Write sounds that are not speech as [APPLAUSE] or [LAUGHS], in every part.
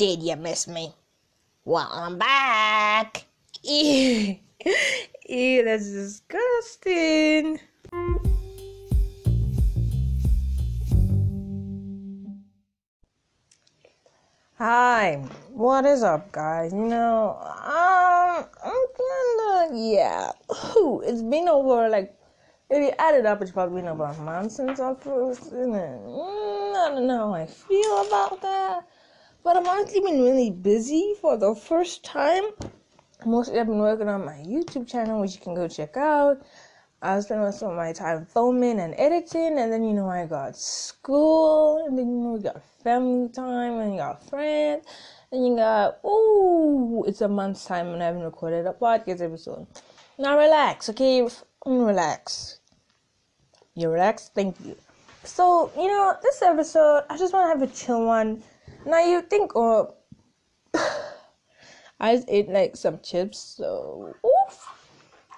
Did you miss me? Well, I'm back. Ew, [LAUGHS] Ew that's disgusting. Hi, what is up, guys? You know, um, I'm kinda, yeah. Ooh, it's been over, like, if you add it up, it's probably been about a month since I posted it. Mm, I don't know how I feel about that. But I've honestly been really busy for the first time. Mostly, I've been working on my YouTube channel, which you can go check out. I spending most of my time filming and editing, and then you know I got school, and then you know we got family time, and you got friends, and you got ooh, it's a month's time, and I haven't recorded a podcast episode. Now relax, okay? Mm, relax. You relax. Thank you. So you know this episode, I just want to have a chill one. Now you think, oh, [SIGHS] I just ate like some chips, so oof.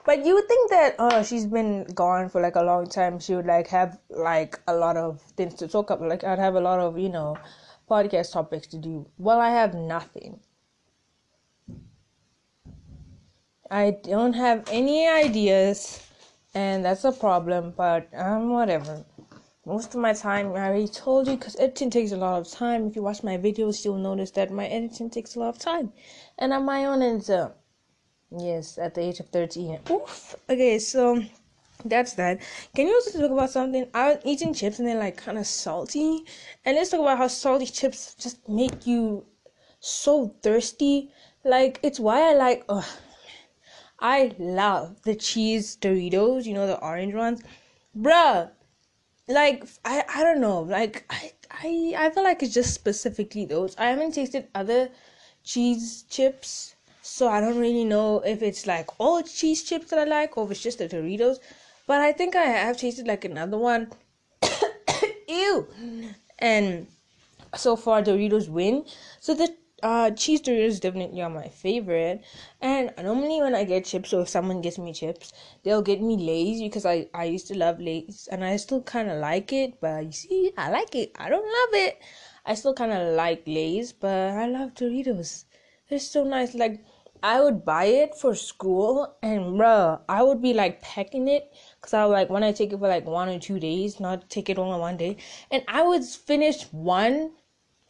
But you think that oh she's been gone for like a long time. She would like have like a lot of things to talk about. Like I'd have a lot of you know podcast topics to do. Well, I have nothing. I don't have any ideas, and that's a problem. But um, whatever. Most of my time, I already told you, because editing takes a lot of time. If you watch my videos, you'll notice that my editing takes a lot of time, and on my own, uh, Yes, at the age of 13. Oof. Okay, so that's that. Can you also talk about something? I was eating chips and they're like kind of salty. And let's talk about how salty chips just make you so thirsty. Like, it's why I like, oh I love the cheese Doritos, you know, the orange ones. Bruh, like, I, I don't know. Like, I, I, I feel like it's just specifically those. I haven't tasted other cheese chips so I don't really know if it's like all cheese chips that I like or if it's just the Doritos. But I think I have tasted like another one. [COUGHS] Ew. And so far Doritos win. So the uh, cheese Doritos definitely are my favorite. And normally when I get chips or if someone gets me chips, they'll get me Lay's because I, I used to love Lay's and I still kind of like it. But you see, I like it. I don't love it. I still kind of like Lay's, but I love Doritos. They're so nice. Like I would buy it for school, and bro, I would be like packing it because I would like when I take it for like one or two days, not take it all in one day, and I would finish one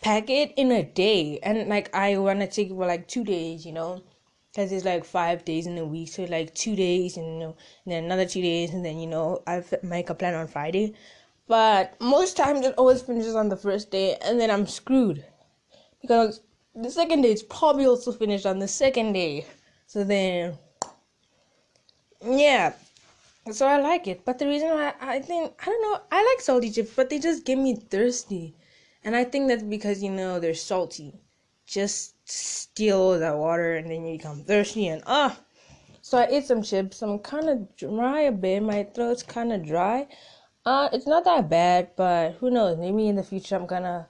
packet in a day, and like I want to take it for like two days, you know, because it's like five days in a week, so like two days, and you know, and then another two days, and then you know I make a plan on Friday, but most times it always finishes on the first day, and then I'm screwed because the second day is probably also finished on the second day. So then, yeah. So I like it. But the reason why I think, I don't know, I like salty chips, but they just get me thirsty. And I think that's because, you know, they're salty. Just steal that water and then you become thirsty and ah. So I ate some chips. I'm kind of dry a bit. My throat's kind of dry. Uh, it's not that bad, but who knows? Maybe in the future I'm gonna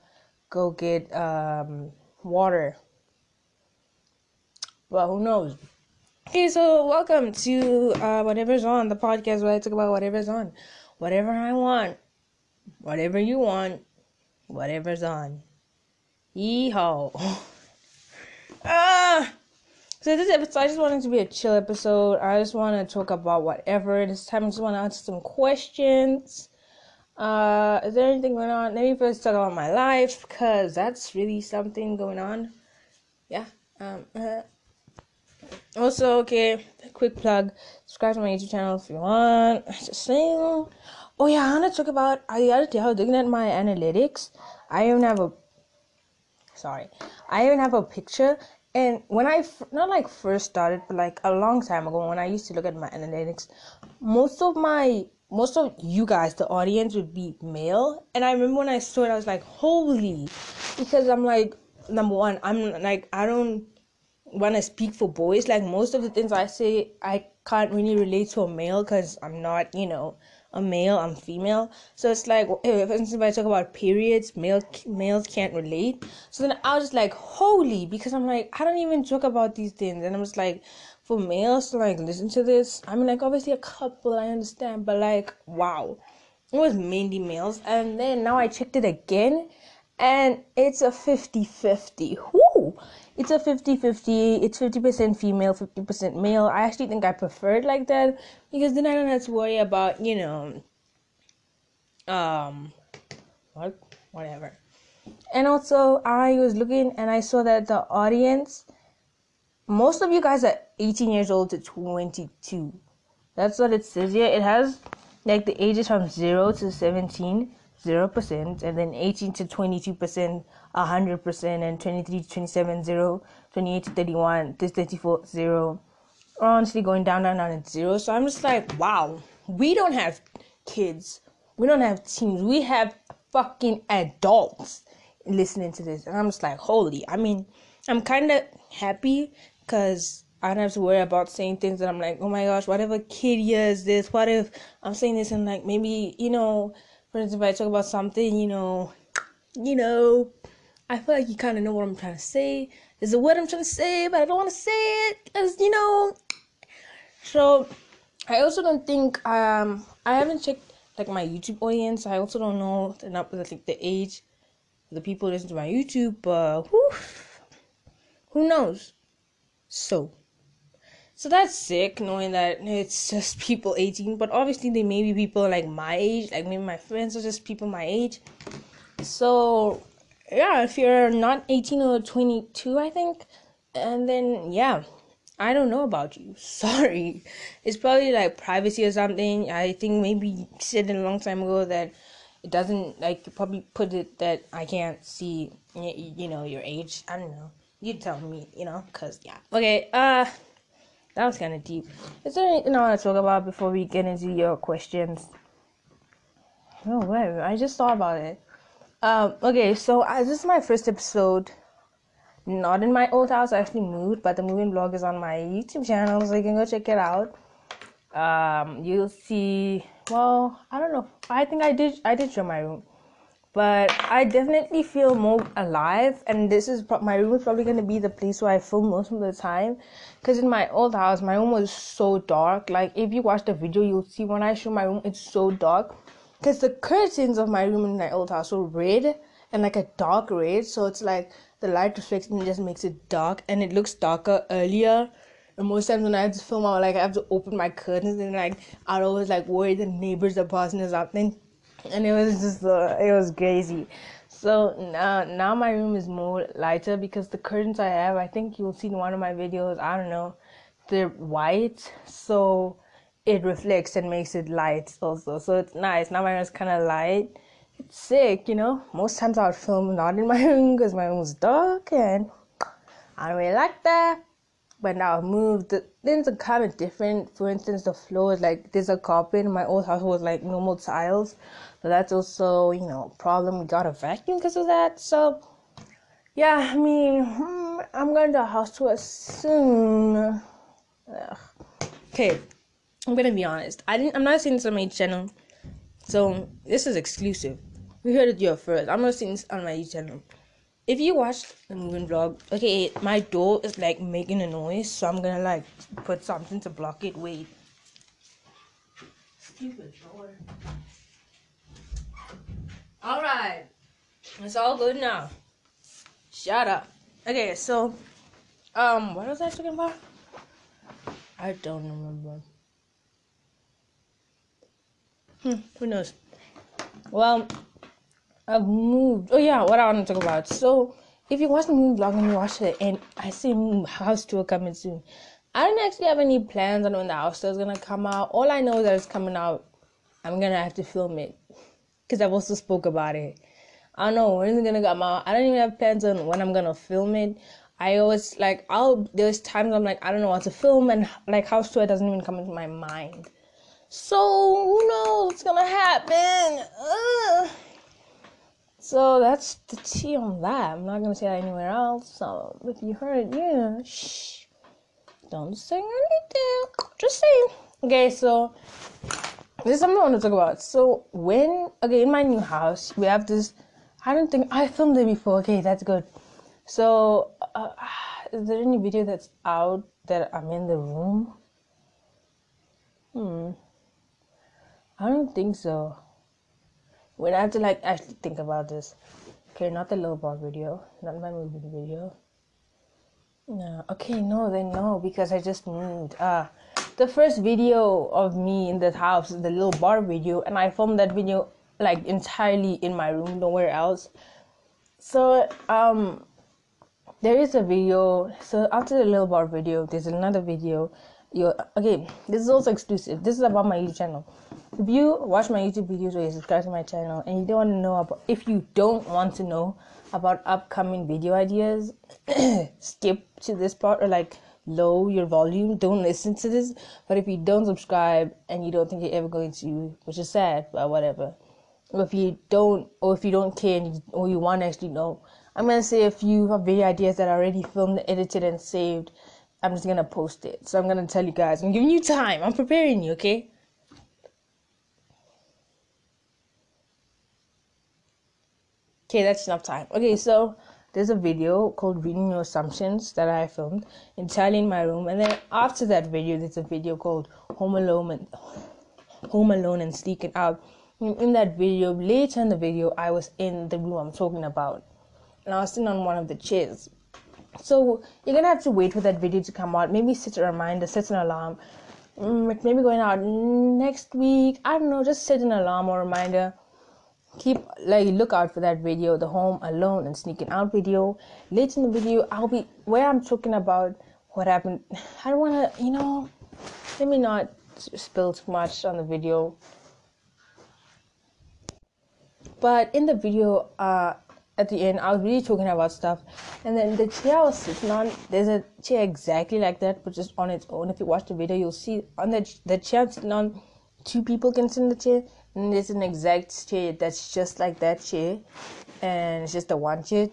go get um water. Well, who knows? Okay, so welcome to uh, whatever's on the podcast where I talk about whatever's on, whatever I want, whatever you want, whatever's on. Yeehaw! [LAUGHS] ah. So this episode, I just wanted to be a chill episode. I just want to talk about whatever. This time, I just want to answer some questions. Uh, is there anything going on? Let me first talk about my life because that's really something going on. Yeah. Um. Uh, also, okay, quick plug. Subscribe to my YouTube channel if you want. Just saying. Oh yeah, I want to talk about. I was looking at my analytics. I even have a. Sorry, I even have a picture. And when I not like first started, but like a long time ago, when I used to look at my analytics, most of my most of you guys, the audience would be male. And I remember when I saw it, I was like, holy, because I'm like, number one, I'm like, I don't want to speak for boys. Like most of the things I say, I can't really relate to a male because I'm not, you know, a male. I'm female. So it's like, if, I talk about periods, male males can't relate. So then I was just like, holy, because I'm like, I don't even talk about these things, and I'm just like, for males to like listen to this. I mean, like obviously a couple I understand, but like wow, it was mainly males. And then now I checked it again, and it's a 50-50. Whoo! It's a 50-50. It's 50% female, 50% male. I actually think I prefer it like that because then I don't have to worry about you know, um, what, whatever. And also, I was looking and I saw that the audience, most of you guys are 18 years old to 22. That's what it says here. It has like the ages from 0 to 17, 0%, and then 18 to 22%, 100%, and 23 to 27, 0, 28 to 31, to 34, 0. Honestly, going down, down, down, at 0. So I'm just like, wow, we don't have kids. We don't have teens. We have fucking adults listening to this. And I'm just like, holy. I mean, I'm kind of happy because I don't have to worry about saying things that I'm like, oh my gosh, what if a kid hears this, what if I'm saying this and like maybe, you know, for if I talk about something, you know, you know, I feel like you kind of know what I'm trying to say. There's a word I'm trying to say, but I don't want to say it as you know. So, I also don't think, um, I haven't checked like my YouTube audience. I also don't know the, like the age of the people listen to my YouTube, but whew, who knows? So, so that's sick knowing that it's just people 18, but obviously they may be people like my age, like maybe my friends are just people my age. So, yeah, if you're not 18 or 22, I think, and then yeah, I don't know about you. [LAUGHS] Sorry. It's probably like privacy or something. I think maybe said a long time ago that it doesn't like you probably put it that I can't see you know your age. I don't know. You tell me, you know, cause yeah. Okay, uh, that was kind of deep. Is there anything I want to talk about before we get into your questions? No way. I just thought about it. Um, okay, so uh, this is my first episode. Not in my old house. I actually moved, but the moving blog is on my YouTube channel, so you can go check it out. Um, you'll see well, I don't know. I think I did. I did show my room, but I definitely feel more alive. And this is pro- my room is probably gonna be the place where I film most of the time. Cause in my old house, my room was so dark. Like if you watch the video, you'll see when I show my room, it's so dark. Cause the curtains of my room in my old house were red and like a dark red, so it's like the light reflects and it just makes it dark, and it looks darker earlier and most times when I have to film, I like I have to open my curtains and like I'd always like worry the neighbors are passing or something, and it was just uh, it was crazy. So now now my room is more lighter because the curtains I have, I think you'll see in one of my videos. I don't know, they're white, so it reflects and makes it light also. So it's nice. Now my room is kind of light. It's sick, you know. Most times I would film not in my [LAUGHS] room because my room is dark and I don't really like that now I've moved. The, things are kind of different. For instance, the floor is like there's a carpet. My old house was like normal tiles, but that's also you know problem. We got a vacuum because of that. So yeah, I mean hmm, I'm going to a house tour soon. Ugh. Okay, I'm gonna be honest. I didn't. I'm not seeing this on my channel, so this is exclusive. We heard it here first. I'm not seeing this on my channel if you watch the moving vlog, okay, my door is like making a noise, so I'm gonna like put something to block it. Wait. Stupid door. Alright. It's all good now. Shut up. Okay, so um what was I talking about? I don't remember. Hmm, who knows? Well, I've moved. Oh yeah, what I want to talk about. So if you watch the movie vlog and you watch it, and I see house tour coming soon. I don't actually have any plans on when the house tour is gonna come out. All I know is that it's coming out. I'm gonna have to film it because I've also spoke about it. I don't know when it's gonna come out. I don't even have plans on when I'm gonna film it. I always like I'll there's times I'm like I don't know what to film and like house tour doesn't even come into my mind. So who knows what's gonna happen? Ugh. So that's the tea on that. I'm not gonna say that anywhere else. So if you heard, yeah, shh, don't say anything. Just say. Okay, so this is something I want to talk about. So when okay in my new house we have this. I don't think I filmed it before. Okay, that's good. So uh, is there any video that's out that I'm in the room? Hmm. I don't think so. When I have to like actually think about this. Okay, not the low bar video, not my movie video. No, Okay. No, then no, because I just moved. Uh, the first video of me in the house the little bar video, and I filmed that video like entirely in my room, nowhere else. So um, there is a video. So after the little bar video, there's another video. You okay? This is also exclusive. This is about my YouTube channel. If you watch my YouTube videos or you subscribe to my channel and you don't want to know about, if you don't want to know about upcoming video ideas, [CLEARS THROAT] skip to this part or like low your volume. Don't listen to this. But if you don't subscribe and you don't think you're ever going to, which is sad, but whatever. If you don't, or if you don't care and you, or you want to actually know, I'm gonna say a few video ideas that I already filmed, edited, and saved. I'm just gonna post it. So I'm gonna tell you guys. I'm giving you time. I'm preparing you. Okay. Okay, that's enough time. Okay, so there's a video called Reading Your Assumptions that I filmed entirely in my room, and then after that video, there's a video called Home Alone and Home Alone and Sneaking Out. In, that video, later in the video, I was in the room I'm talking about, and I was sitting on one of the chairs. So you're gonna have to wait for that video to come out. Maybe set a reminder, set an alarm. Mm, maybe going out next week. I don't know. Just set an alarm or reminder keep like look out for that video the home alone and sneaking out video. Later in the video i'll be where i'm talking about what happened. [SIGHS] I don't want to you know let me not spill too much on the video. But in the video uh at the end i was really talking about stuff. And then the chair i was sitting on there's a chair exactly like that but just on its own. If you watch the video you'll see on the, the chair i'm sitting on two people can sit in the chair and there's an exact chair that's just like that chair and it's just a one chair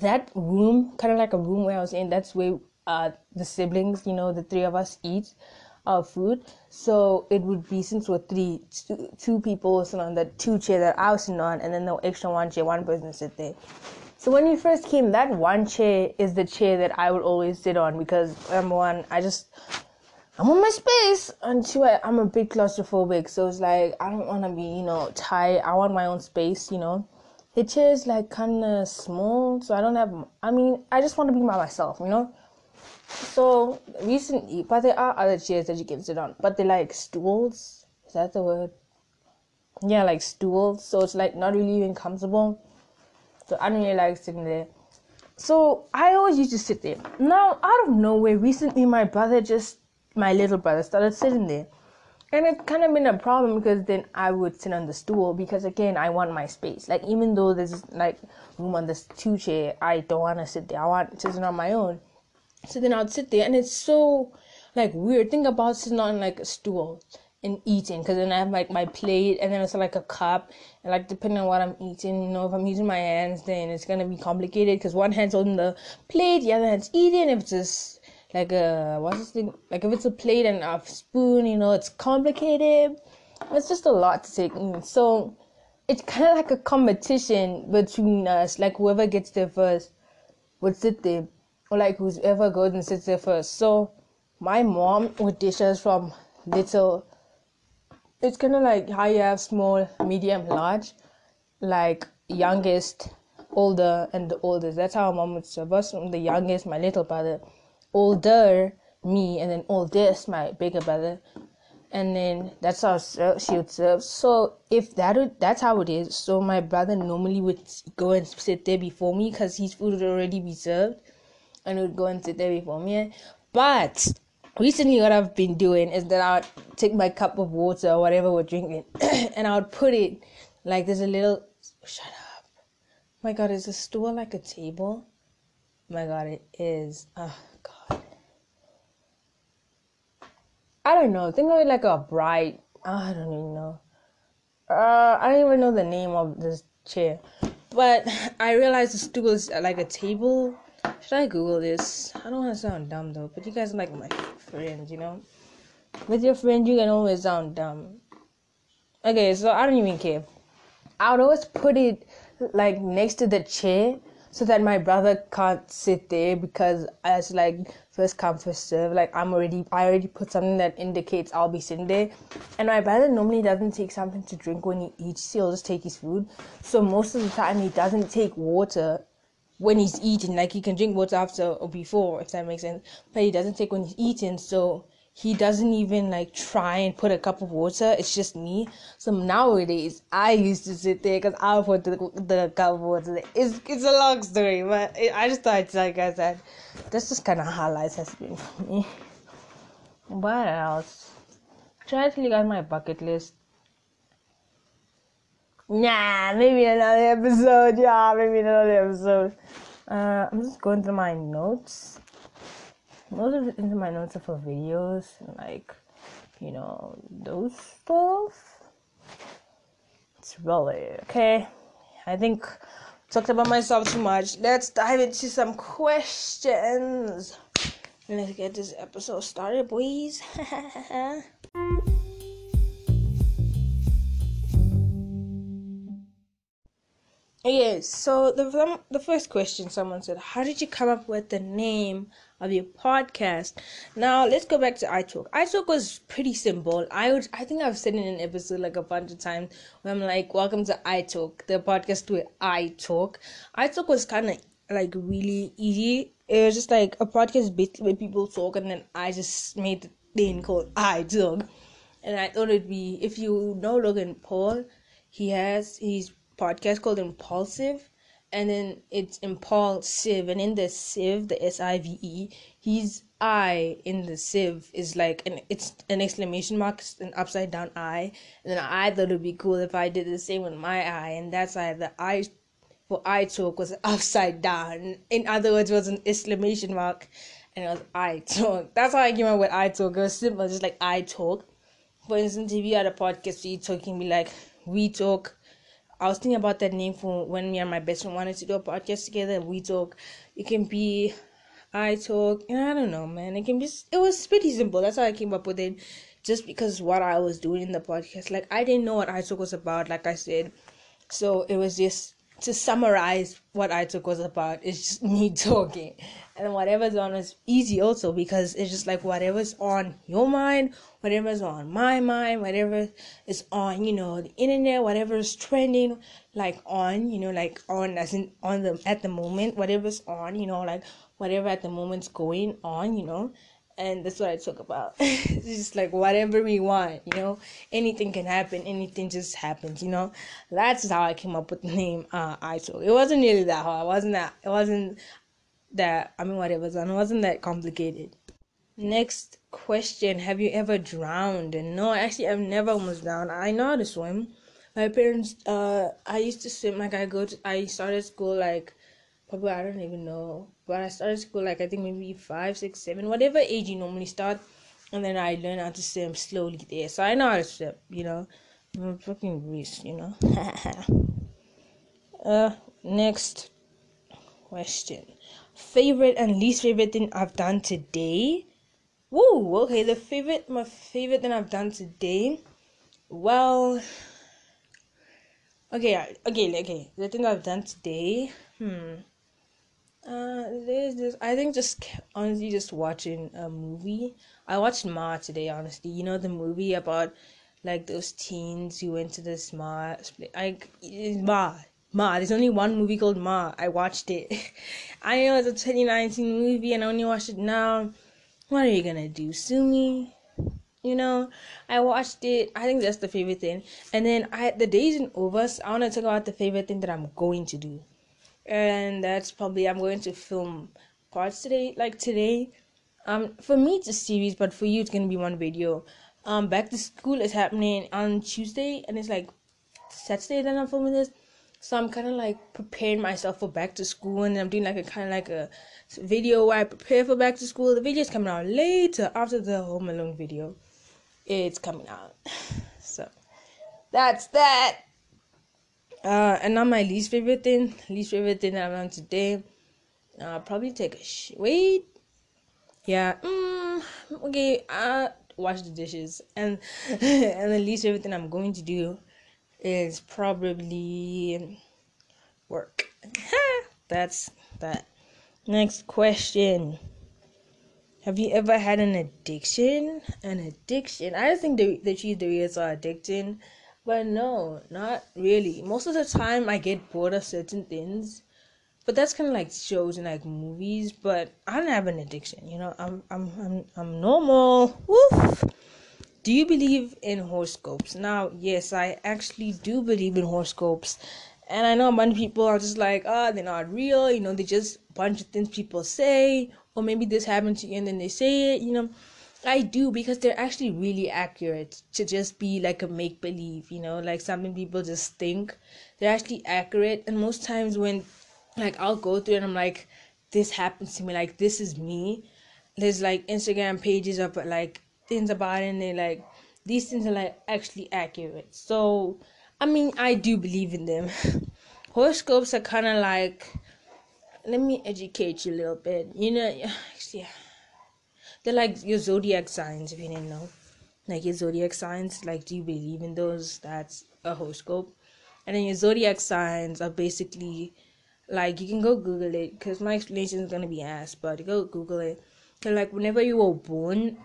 that room kind of like a room where i was in that's where uh the siblings you know the three of us eat our food. So it would be since we're three two, two people sitting on the two chair that i was sitting on and then the extra one chair one person sit there. So when we first came that one chair is the chair that i would always sit on because number one i just I'm on my space. Two, I, I'm a bit claustrophobic, so it's like I don't want to be, you know, tight. I want my own space, you know. The chair is like kind of small, so I don't have. I mean, I just want to be by myself, you know. So recently, but there are other chairs that you can sit on, but they're like stools. Is that the word? Yeah, like stools. So it's like not really even comfortable. So I don't really like sitting there. So I always used to sit there. Now, out of nowhere, recently my brother just my little brother started sitting there. And it kind of been a problem because then I would sit on the stool because again I want my space. Like even though there's like room on this two chair, I don't want to sit there. I want to sit on my own. So then I'd sit there, and it's so like weird. Think about sitting on like a stool and eating because then I have like my plate and then it's like a cup and like depending on what I'm eating, you know, if I'm using my hands, then it's gonna be complicated because one hand's holding the plate, the other hand's eating. If it's just like a what's this thing? Like if it's a plate and a spoon, you know, it's complicated. It's just a lot to take in. So it's kind of like a competition between us. Like whoever gets there first would sit there, or like whoever goes and sits there first. So my mom would dish us from little. It's kind of like how you have small, medium, large, like youngest, older, and the oldest. That's how mom would serve us. From the youngest, my little brother older me and then oh, oldest my bigger brother. And then that's how uh, she would serve so if that would, that's how it is. So my brother normally would go and sit there before me because his food would already be served and he would go and sit there before me. But recently what i've been doing is that i would take my cup of water or whatever we're drinking [COUGHS] and i would put it like there's a little shut up. My god is a stool like a table? My god it is. Oh god i don't know. Think of it like a bright i don't even know. Uh i don't even know the name of this chair. But i realized the stool is like a table. Should i google this? I don't want to sound dumb though but you guys are like my friends you know? With your friends you can always sound dumb. Okay so i don't even care. I would always put it like next to the chair so that my brother can't sit there because as like first come first serve like i'm already i already put something that indicates i'll be sitting there and my brother normally doesn't take something to drink when he eats he'll just take his food so most of the time he doesn't take water when he's eating. Like he can drink water after or before, if that makes sense. But he doesn't take when he's eating. So he doesn't even like try and put a cup of water. It's just me. So nowadays, I used to sit there because I put the, the cup of water. It's it's a long story, but it, I just thought I'd tell you guys that. That's just kind of how life has been for me. What else? Try to look at my bucket list. Nah, maybe another episode. Yeah, maybe another episode. Uh, I'm just going through my notes most of into my notes are for videos like you know those stuff. It's really okay? I think talked about myself too much. Let's dive into some questions. Let's get this episode started boys. [LAUGHS] Yes, so the the first question someone said, "How did you come up with the name of your podcast?" Now let's go back to iTalk. iTalk was pretty simple. I would I think I've said in an episode like a bunch of times where I'm like, "Welcome to iTalk, the podcast where I talk." iTalk was kind of like really easy. It was just like a podcast bit where people talk, and then I just made the thing called iTalk, and I thought it'd be if you know Logan Paul, he has his podcast called Impaulsive, and then it's Impaulsive, and in the sieve, the S I V E, he's I in the sieve is like an it's an exclamation mark, an upside down I, and then I thought it'd be cool if I did the same with my eye, and that's why the I for I talk was upside down. In other words, was an exclamation mark, and it was I talk. That's how I came up with I talk. It was simple, just like I talk. For instance, if you had a podcast, you talking, be like we talk I was thinking about that name for when me and my best friend wanted to do a podcast together. We talk. It can be I talk. And I don't know, man. It can be. It was pretty simple. That's how I came up with it. Just because what I was doing in the podcast, like I didn't know what I talk was about. Like I said, so it was just to summarize what I talk was about. is just [LAUGHS] me talking, and whatever's on is easy also because it's just like whatever's on your mind whatever's on my mind, whatever is on, you know, the internet, whatever is trending, like on, you know, like on as in on the at the moment, whatever's on, you know, like whatever at the moment's going on, you know. And that's what I talk about. [LAUGHS] it's just like whatever we want, you know. Anything can happen. Anything just happens, you know. That's how I came up with the name uh, I talk. It wasn't really that hard. It wasn't that. It wasn't that. I mean, whatever's on. It wasn't that complicated. Next question Have you ever drowned? And no, actually, I've never almost drowned. I know how to swim. My parents, uh, I used to swim like I go to, I started school like probably, I don't even know, but I started school like I think maybe five, six, seven, whatever age you normally start. And then I learned how to swim slowly there. So I know how to swim, you know. I'm fucking beast, you know. [LAUGHS] uh, next question. Favorite and least favorite thing I've done today? Woo! Okay, the favorite, my favorite thing I've done today. Well, okay, okay, okay. The thing I've done today. Hmm. Uh, there's this. I think just honestly, just watching a movie. I watched Ma today. Honestly, you know the movie about like those teens who went to this Ma. Like Ma, Ma. There's only one movie called Ma. I watched it. [LAUGHS] I know it's a 2019 movie, and I only watched it now what are you gonna do? Sue me? You know, I watched it. I think that's the favorite thing. And then I the day isn't over. So I want to talk about the favorite thing that I'm going to do, and that's probably I'm going to film parts today. Like today, um, for me it's a series, but for you it's gonna be one video. Um, back to school is happening on Tuesday, and it's like Saturday that I'm filming this. So I'm kind of like preparing myself for back to school, and I'm doing like a kind of like a video where I prepare for back to school. The video is coming out later after the Home Alone video. It's coming out. [LAUGHS] So that's that. Uh, and now my least favorite thing, least favorite thing that I've done today. Uh, probably take a sh- wait. Yeah. Mm, okay. Uh, wash the dishes, and [LAUGHS] and the least favorite thing I'm going to do is probably work. [LAUGHS] That's that. Next question. Have you ever had an addiction? An addiction? I don't think the, the cheese Doritos are addiction, but no, not really. Most of the time, I get bored of certain things. but that's kind of like shows and like movies. But I don't have an addiction, you know. I'm I'm I'm I'm normal. Woof. Do you believe in horoscopes? Now, yes, I actually do believe in horoscopes. And I know a bunch of people are just like, oh, they're not real, you know, they just a bunch of things people say, or maybe this happened to you and then they say it, you know. I do because they're actually really accurate to just be like a make believe, you know, like something people just think. They're actually accurate, and most times when like I'll go through and I'm like, this happens to me, like this is me. There's like Instagram pages of like things about it, and they're like, these things are like actually accurate. So I mean, I do believe in them. [LAUGHS] Horoscopes are kind of like, let me educate you a little bit. You know, [SIGHS] yeah, they're like your zodiac signs, if you didn't know. Like your zodiac signs, like, do you believe in those? That's a horoscope. And then your zodiac signs are basically like you can go Google it because my explanation is gonna be asked, but go Google it. Cause like whenever you were born,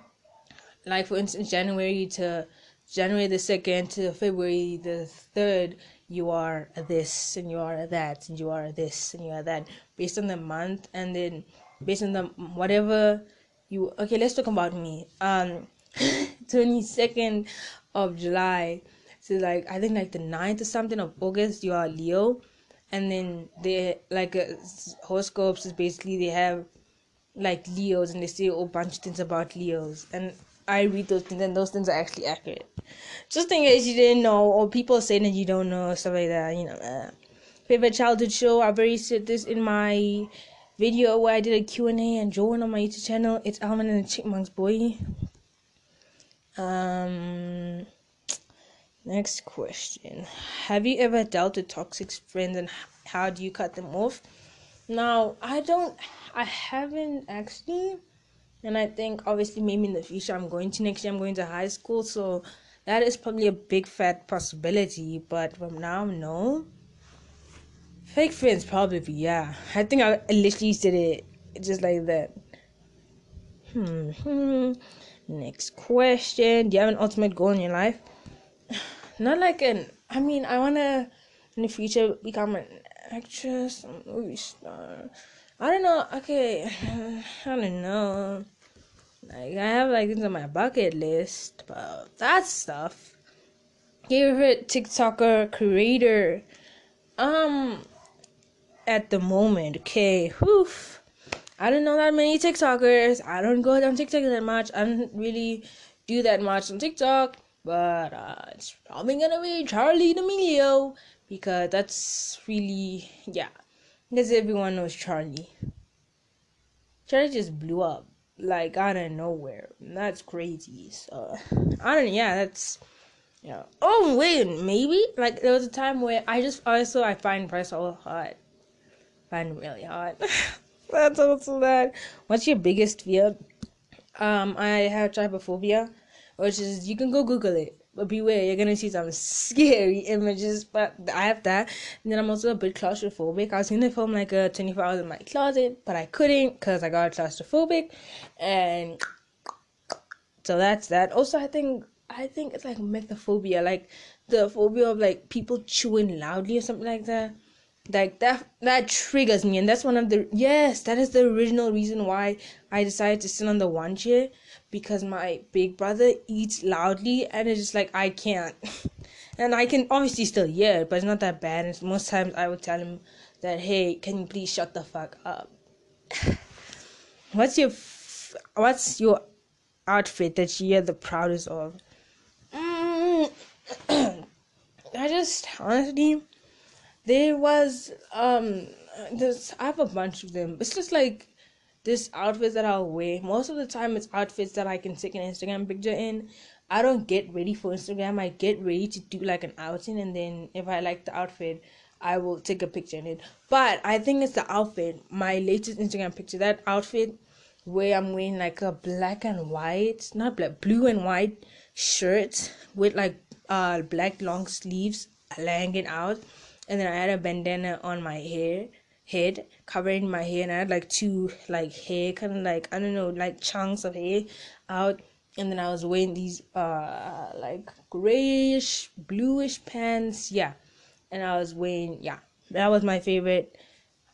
like for instance, January to January the 2nd to February the 3rd, you are this and you are that and you are this and you are that based on the month and then based on the whatever you okay let's talk about me um [GASPS] 22nd of july so like i think like the 9th or something of august you are leo and then they like uh, horoscopes is basically they have like leos and they say a whole bunch of things about leos and I read those things, and those things are actually accurate. Just in case you didn't know, or people saying that you don't know, stuff like that. You know, uh, favorite childhood show. I've already said this in my video where I did a Q and join on my YouTube channel. It's Alvin and the Chipmunks, boy. Um. Next question: Have you ever dealt with toxic friends, and how do you cut them off? Now, I don't. I haven't actually and I think obviously maybe in the future I'm going to next year I'm going to high school, so that is probably a big fat possibility. But from now, no. Fake friends, probably yeah. I think I literally said it just like that. Hmm. hmm. Next question: Do you have an ultimate goal in your life? [SIGHS] Not like an. I mean, I wanna in the future become an actress, a movie star. I don't know. Okay, [SIGHS] I don't know. Like I have like things on my bucket list, but that stuff. Favorite TikToker creator. Um, at the moment, okay, whew. I don't know that many TikTokers. I don't go on TikTok that much. I don't really do that much on TikTok, but uh, it's probably gonna be Charli D'Amelio because that's really yeah because everyone knows Charli. Charli just blew up like out of nowhere. That's crazy. So I don't. Yeah, that's. Yeah. Oh wait, maybe like there was a time where I just also I find all hot. Find really hard. [LAUGHS] that's also that. What's your biggest fear? Um, I have trypophobia, which is you can go Google it. But beware, you're gonna see some scary [LAUGHS] images. But I have that. And then I'm also a bit claustrophobic. I was gonna film like a 24 hours in my closet, but I couldn't because I got claustrophobic. And so that's that. Also, I think I think it's like misophonia, like the phobia of like people chewing loudly or something like that. Like that that triggers me, and that's one of the yes, that is the original reason why I decided to sit on the one chair because my big brother eats loudly and it's just like I can't. [LAUGHS] and I can obviously still hear it, but it's not that bad. And most times I would tell him that, hey, can you please shut the fuck up? [LAUGHS] what's your f- what's your outfit that you're the proudest of? Mm, [COUGHS] I just honestly there was um there's I have a bunch of them. It's just like this outfits that I'll wear. Most of the time, it's outfits that I can take an Instagram picture in. I don't get ready for Instagram. I get ready to do like an outing, and then if I like the outfit, I will take a picture in it. But I think it's the outfit. My latest Instagram picture, that outfit where I'm wearing like a black and white, not black, blue and white shirt with like uh black long sleeves hanging out, and then I had a bandana on my hair head covering my hair and I had like two like hair kind of like I don't know like chunks of hair out and then I was wearing these uh like grayish bluish pants yeah and I was wearing yeah that was my favorite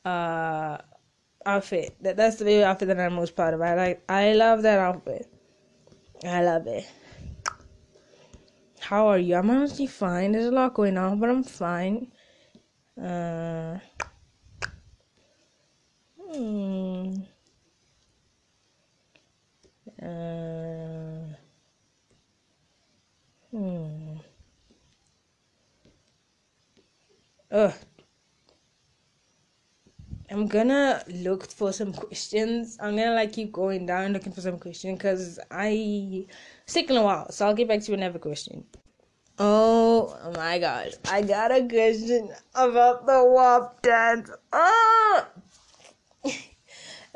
uh outfit. That that's the baby outfit that I'm most proud of. I like I love that outfit. I love it. How are you? I'm honestly fine. There's a lot going on, but I'm fine. Uh hmm. Uh, hmm. I'm gonna look for some questions. I'm gonna like keep going down looking for some questions because I sick in a while. So I'll get back to you another question. Oh my gosh, I got a question about the WAP dance. Oh! [LAUGHS]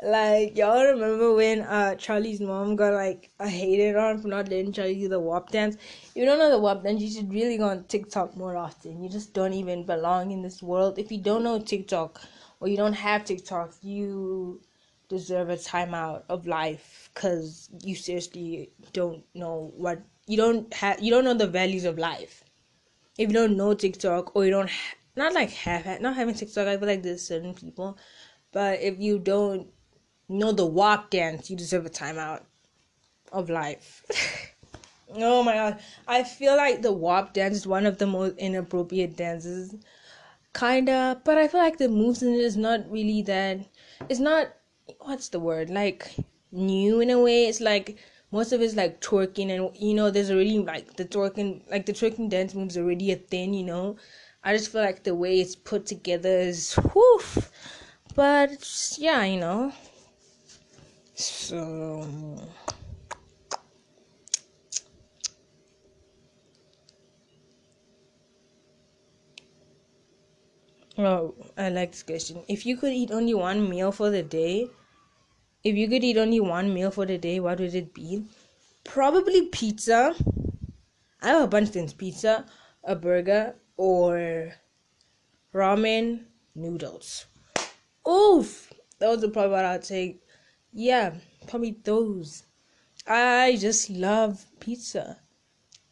like y'all remember when uh Charli's mom got like a hated on for not letting Charli do the WAP dance? If you don't know the WAP dance, you should really go on TikTok more often. You just don't even belong in this world. If you don't know TikTok or you don't have TikTok, you deserve a timeout of life because you seriously don't know what you don't have. You don't know the values of life. If you don't know TikTok or you don't ha- not like have not having TikTok, I feel like there's certain people, but if you don't know the WAP dance, you deserve a timeout of life. [LAUGHS] oh my god, I feel like the WAP dance is one of the most inappropriate dances kinda but i feel like the moves in it is not really that it's not what's the word like new in a way it's like most of it's like twerking and you know there's already like the twerking like the twerking dance moves already a thing you know? I just feel like the way it's put together is whew. But yeah you know? So Oh, I like this question. If you could eat only one meal for the day, if you could eat only one meal for the day, what would it be? Probably pizza. I have a bunch of things pizza, a burger, or ramen noodles. Oof! Those are probably what I'd take. Yeah, probably those. I just love pizza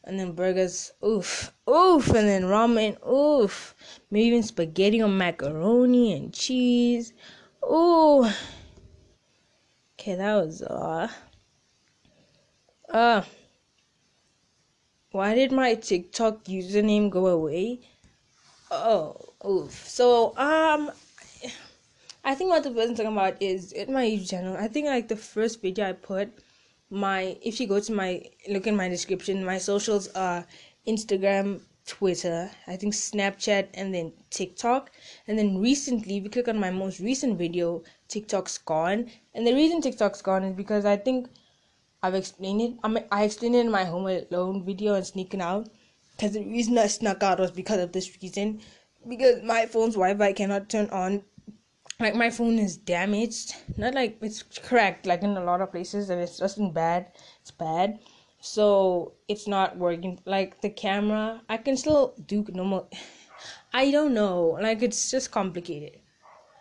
and then burgers, oof, oof, and then ramen, oof, maybe even spaghetti or macaroni and cheese, ooh. Okay, that was uh, uh. Why did my TikTok username go away? Oh, oof. So um, I think what the person talking about is in my YouTube channel. I think like the first video I put my if you go to my look in my description my socials are instagram twitter i think snapchat and then tiktok. And then recently if you click on my most recent video tiktok's gone. And the reason tiktok's gone is because i think i've explained it. I, mean, I explained it in my home alone video and sneaking out. Because the reason i snuck out was because of this reason. Because my phone's wi-fi cannot turn on. Like my phone is damaged. Not like it's cracked like in a lot of places and it's just in bad. It's bad so it's not working like the camera i can still do normal [LAUGHS] i don't know like it's just complicated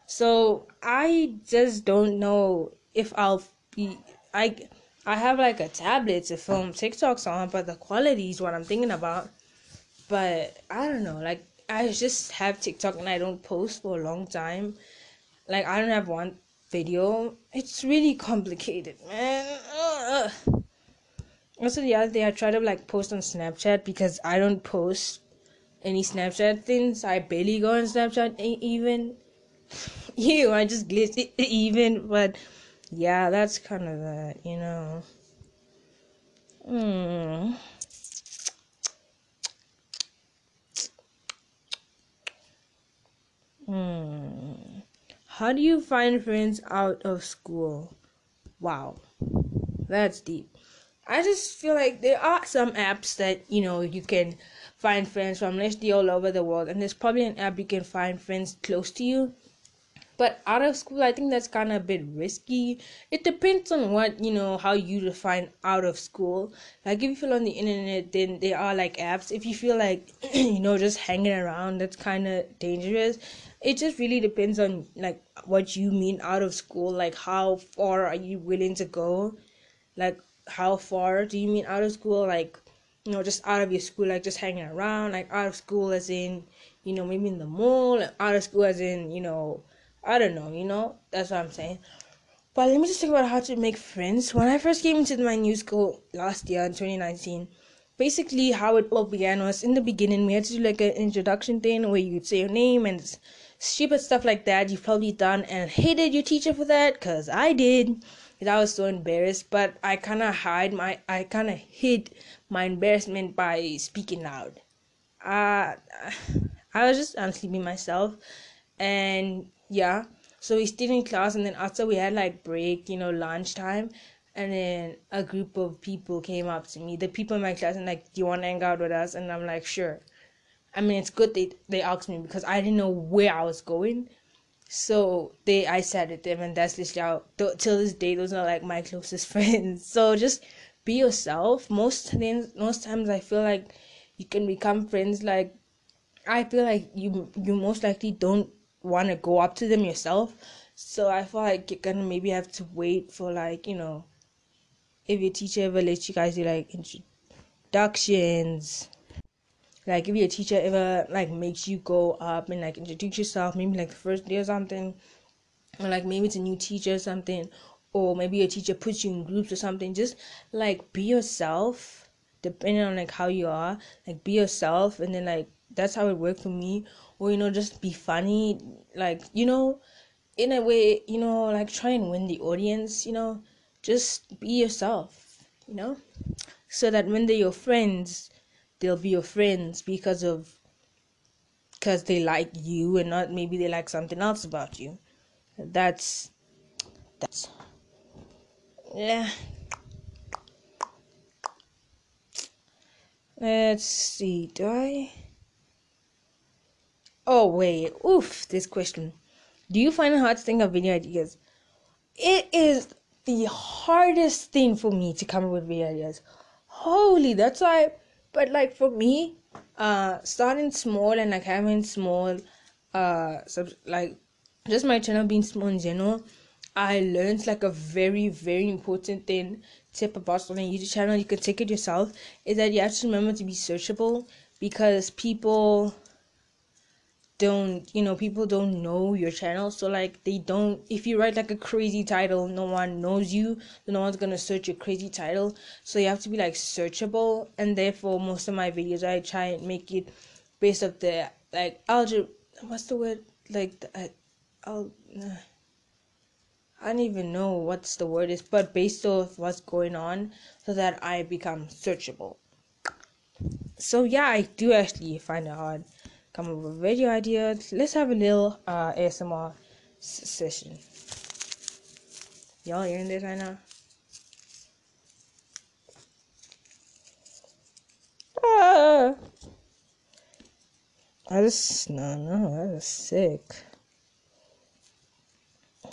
so i just don't know if i'll be i i have like a tablet to film tiktoks on but the quality is what i'm thinking about but i don't know like i just have tiktok and i don't post for a long time like I don't have one video. It's really complicated, man. Ugh. Also, the other day I tried to like post on Snapchat because I don't post any Snapchat things. I barely go on Snapchat even. [LAUGHS] you, I just glitched [LAUGHS] even, but yeah, that's kind of that, you know. Hmm. Hmm. How do you find friends out of school? Wow, that's deep. I just feel like there are some apps that you know you can find friends from literally all over the world, and there's probably an app you can find friends close to you. But out of school, I think that's kind of a bit risky. It depends on what you know, how you define out of school. Like if you feel on the internet, then there are like apps. If you feel like [CLEARS THROAT] you know just hanging around, that's kind of dangerous it just really depends on like what you mean out of school like how far are you willing to go like how far do you mean out of school like you know just out of your school like just hanging around like out of school as in you know maybe in the mall out of school as in you know I don't know, you know? That's what I'm saying. But let me just talk about how to make friends. When I first came into my new school last year in 2019, basically how it all began was in the beginning we had to do like an introduction thing where you'd say your name and stupid stuff like that you've probably done and hated your teacher for that because I did. I was so embarrassed, but I kind of hide my, I kind of hid my embarrassment by speaking loud. Uh, I was just honestly being myself, and yeah. So we stayed in class, and then after we had like break, you know, lunchtime, and then a group of people came up to me, the people in my class, and like, "Do you want to hang out with us?" And I'm like, "Sure." I mean, it's good they they asked me because I didn't know where I was going, so they I said it them, and that's literally how th- till this day those are like my closest [LAUGHS] friends. So just be yourself. Most things, most times I feel like you can become friends. Like I feel like you you most likely don't want to go up to them yourself. So I feel like you're gonna maybe have to wait for like you know if your teacher ever lets you guys do like introductions like if your teacher ever like makes you go up and like introduce yourself maybe like the first day or something or like maybe it's a new teacher or something or maybe your teacher puts you in groups or something just like be yourself depending on like how you are like be yourself and then like that's how it worked for me. Or you know just be funny like you know in a way you know like try and win the audience you know just be yourself you know so that when they're your friends they'll be your friends because of because they like you and not maybe they like something else about you. That's that's yeah. Let's see do i? Oh wait oof this question. Do you find it hard to think of video ideas? It is the hardest thing for me to come up with video ideas. Holy that's why but like for me, uh, starting small and like having small, uh, sub like just my channel being small in general, I learned like a very very important thing tip about starting a YouTube channel. You can take it yourself. Is that you have to remember to be searchable because people don't you know people don't know your channel. So like they don't if you write like a crazy title no one knows you so no one's gonna search your crazy title. So you have to be like searchable. And therefore most of my videos i try and make it based off the like algebra what's the word? Like the, uh, I'll, uh, I don't even know what's the word is, but based off what's going on, so that I become searchable. So yeah, I do actually find it hard come up with video ideas. Let's have a little uh, ASMR s- session. Y'all hearing this right now? Ah! I just no no that's sick.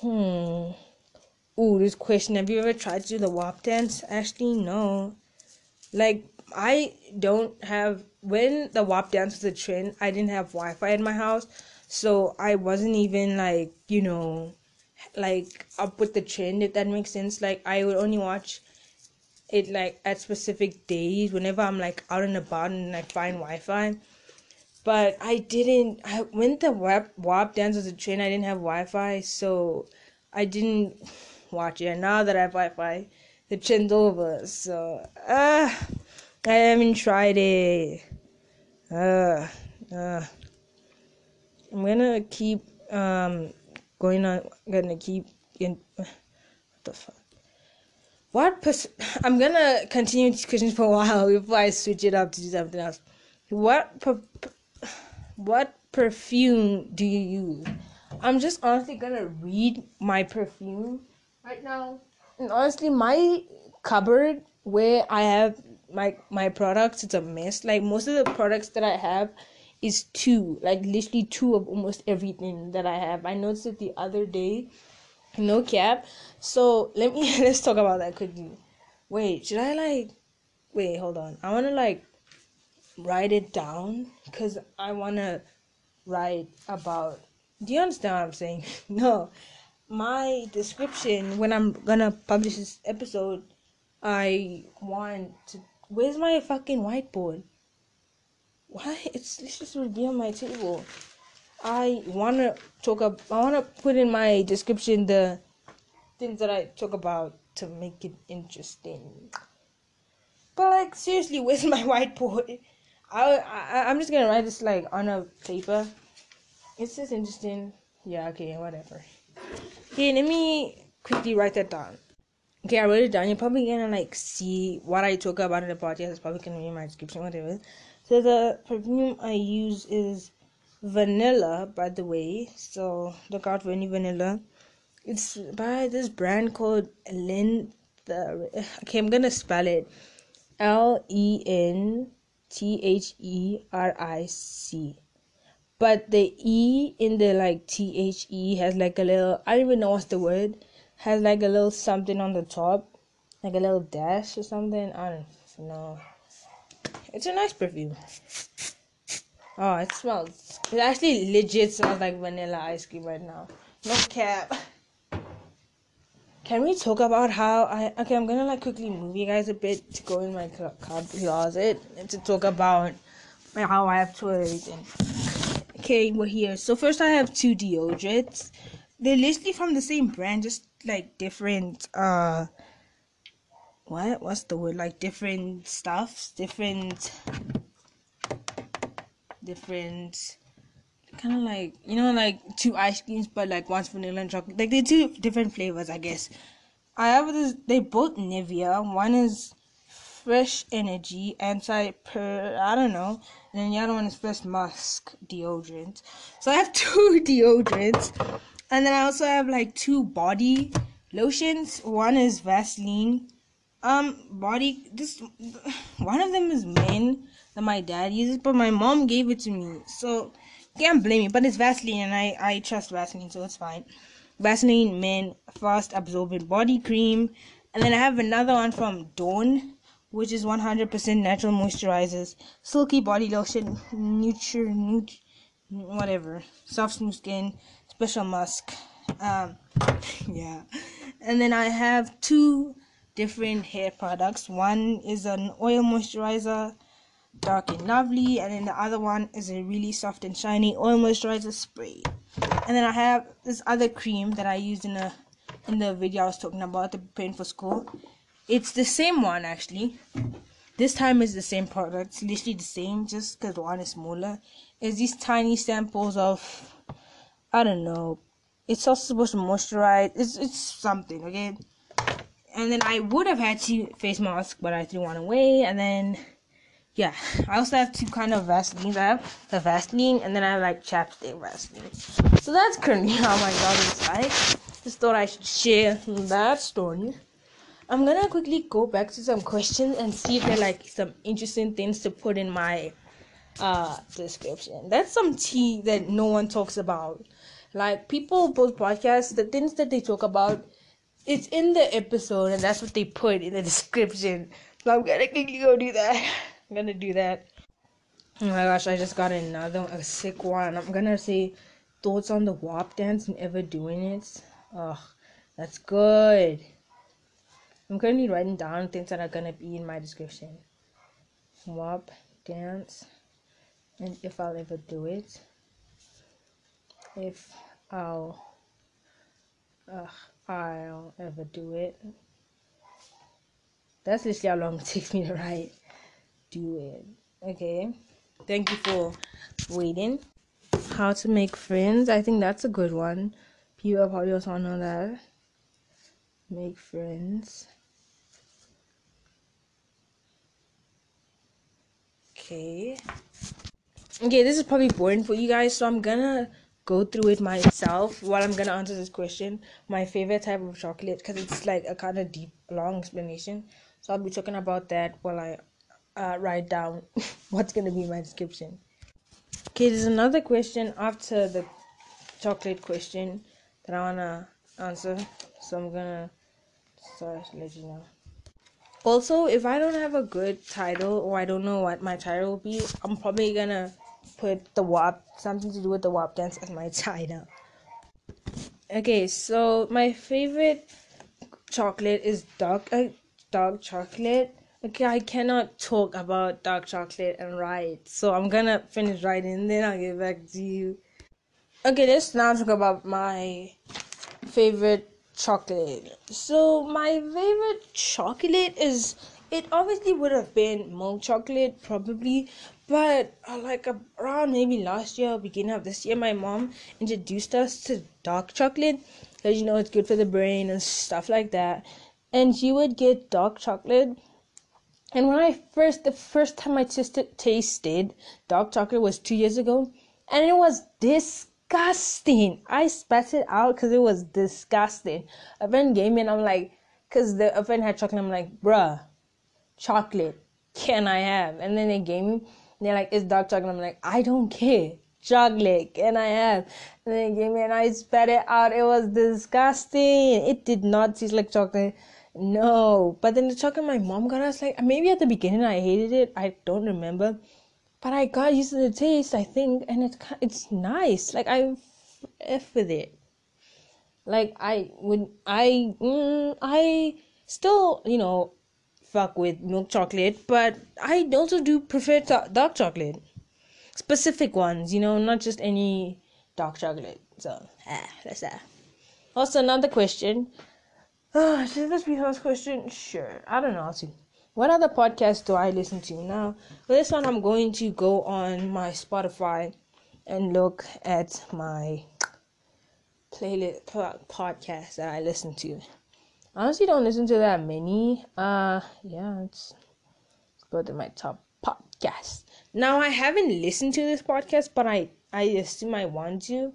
Hmm. Ooh, this question. Have you ever tried to do the WAP dance? Actually, no. Like I don't have when the WAP dance was a trend. I didn't have Wi-Fi in my house, so I wasn't even like you know, like up with the trend. If that makes sense. Like I would only watch it like at specific days whenever I'm like out and about and I find Wi-Fi. But I didn't. I when the WAP WAP dance was a trend. I didn't have Wi-Fi, so I didn't watch it. And now that I have Wi-Fi, the trend's over. So ah. I haven't tried it. Uh, uh, I'm gonna keep um going on. I'm gonna keep in. What the fuck? What pers- I'm gonna continue these questions for a while [LAUGHS] before I switch it up to do something else. What per- what perfume do you use? I'm just honestly gonna read my perfume right now. And honestly, my cupboard where I have my my products it's a mess. Like most of the products that i have is two like literally two of almost everything that i have. I noticed it the other day no cap. So let me [LAUGHS] let's talk about that quickly. Wait should i like wait hold on. I want to like write it down because i want to write about do you understand what i'm saying? [LAUGHS] No. My description when i'm gonna publish this episode i want to Where's my fucking whiteboard? Why? It's, this just would be on my table. I wanna talk about. I wanna put in my description the things that I talk about to make it interesting. But like seriously, where's my [LAUGHS] whiteboard? I, I I'm just gonna write this like on a paper. It's just interesting. Yeah. Okay. Whatever. Okay. Let me quickly write that down. Okay, I wrote it down. You're probably gonna like see what I talk about in the podcast. It's probably gonna be in my description, whatever. So the perfume I use is vanilla, by the way. So look out for any vanilla. It's by this brand called Lin. Okay, I'm gonna spell it. L E N T H E R I C. But the E in the like T H E has like a little. I don't even know what's the word has like a little something on the top, like a little dash or something. I don't know. It's a nice perfume. Oh, it smells. It actually legit smells like vanilla ice cream right now. No cap. Can we talk about how I okay? I'm gonna like quickly move you guys a bit to go in my closet and to talk about how I have to everything. Okay, we're here. So first, I have two deodorants. They're literally from the same brand, just like different uh what? What's the word? Like different stuffs different different kind of like you know like two ice creams but like one's vanilla and chocolate. Like they're two different flavors i guess. I have this they both nivea. One is fresh energy anti per i don't know. And then the other one is fresh musk deodorant. So i have [LAUGHS] two deodorants and then I also have like two body lotions. One is Vaseline. Um, body. This [SIGHS] one of them is men that my dad uses, but my mom gave it to me, so can't blame me. But it's Vaseline, and I I trust Vaseline, so it's fine. Vaseline Men Fast Absorbent Body Cream, and then I have another one from Dawn, which is 100% natural moisturizers, silky body lotion, nutri, nut, whatever, soft smooth skin, special musk. Um, [LAUGHS] yeah, and then I have two different hair products. One is an oil moisturizer, dark and lovely, and then the other one is a really soft and shiny oil moisturizer spray. And then I have this other cream that I used in the in the video I was talking about, the preparing for school. It's the same one actually. This time is the same product, it's literally the same, just because one is smaller. It's these tiny samples of I don't know. It's also supposed to moisturize. It's it's something, okay? And then I would have had two face masks, but I threw one away. And then, yeah, I also have two kind of Vaseline. I have the Vaseline, and then I have like chapstick Vaseline. So that's currently [LAUGHS] how my garden is like. Just thought I should share that story. I'm gonna quickly go back to some questions and see if there are like some interesting things to put in my uh description. That's some tea that no one talks about. Like people post podcasts, the things that they talk about, it's in the episode, and that's what they put in the description. So I'm gonna go do that. [LAUGHS] I'm gonna do that. Oh my gosh, I just got another a sick one. I'm gonna say thoughts on the WAP dance and ever doing it. Oh, that's good. I'm currently writing down things that are gonna be in my description. WAP dance and if I'll ever do it if I'll uh, I'll ever do it. That's literally how long it [LAUGHS] takes me to write. Do it. Okay. Thank you for waiting. How to make friends. I think that's a good one. People probably also know that. Make friends. Okay. Okay, this is probably boring for you guys, so I'm gonna go through it myself while I'm gonna answer this question. My favorite type of chocolate because it's like a kind of deep, long explanation. So I'll be talking about that while I uh, write down [LAUGHS] what's gonna be my description. Okay, there's another question after the chocolate question that I wanna answer. So I'm gonna start let you know. Also, if I don't have a good title or I don't know what my title will be, I'm probably gonna put the WAP, something to do with the WAP dance as my [LAUGHS] title. Okay, so my favorite chocolate is dark, uh, dark chocolate. Okay, I cannot talk about dark chocolate and write, so I'm gonna finish writing, then I'll get back to you. Okay, let's now talk about my favorite chocolate. So my favorite chocolate is it obviously would have been milk chocolate probably, but uh, like around maybe last year, beginning of this year, my mom introduced us to dark chocolate because you know it's good for the brain and stuff like that. And she would get dark chocolate. And when I first, the first time I tasted, tasted dark chocolate was two years ago, and it was disgusting. I spat it out because it was disgusting. A friend gave me, and I'm like, because the a friend had chocolate. I'm like, bruh, chocolate. Can I have? And then they gave me. They're like, it's dark chocolate. I'm like, I don't care. Chocolate. Can I have? And they gave me, and I spat it out. It was disgusting. It did not taste like chocolate. No. But then the chocolate my mom got us, like, maybe at the beginning I hated it. I don't remember but I got used to the taste, I think, and it's it's nice. Like I f with it. Like I would, I mm, I still you know fuck with milk chocolate, but I also do prefer dark chocolate, specific ones. You know, not just any dark chocolate. So ah, that's that. Also, another question. Oh, should this be first question? Sure. I don't know. What other podcasts do I listen to now? For this one, I'm going to go on my Spotify and look at my playlist podcast that I listen to. Honestly don't listen to that many. Uh, yeah, let's, let's go to my top podcast. Now, I haven't listened to this podcast, but I I assume I want to,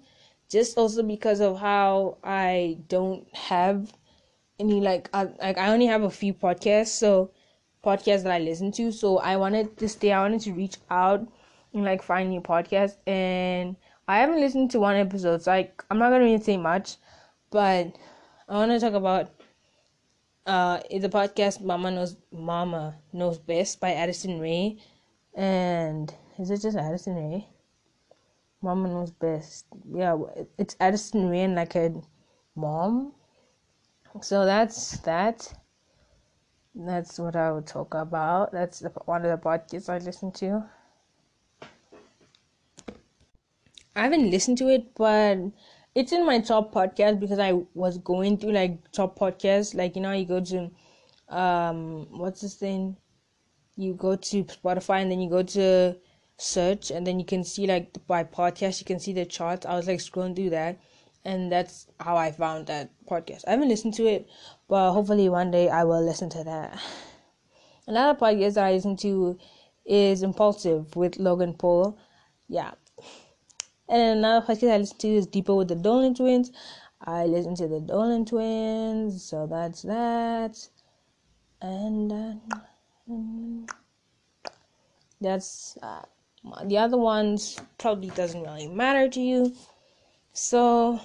just also because of how I don't have any like I, like I only have a few podcasts, so podcasts that I listen to. So I wanted to stay, I wanted to reach out and like find new podcasts. And I haven't listened to one episode, so like I'm not gonna really say much, but I want to talk about uh the podcast Mama Knows Mama Knows Best by Addison Rae. And is it just Addison Rae? Mama knows best. Yeah, it's Addison Rae and like a mom. So that's that that's what I would talk about. That's one of the podcasts I listen to. I haven't listened to it, but it's in my top podcast because I was going through like top podcasts. Like you know, you go to um, what's this thing? You go to Spotify and then you go to search and then you can see like by podcast you can see the charts. I was like scrolling through that, and that's how I found that podcast. I haven't listened to it, but hopefully one day I will listen to that. [LAUGHS] Another podcast that I listen to is Impaulsive with Logan Paul. Yeah. And another podcast I listen to is Deeper with the Dolan Twins. I listen to the Dolan Twins, so that's that. And uh, that's uh, the other ones probably doesn't really matter to you. So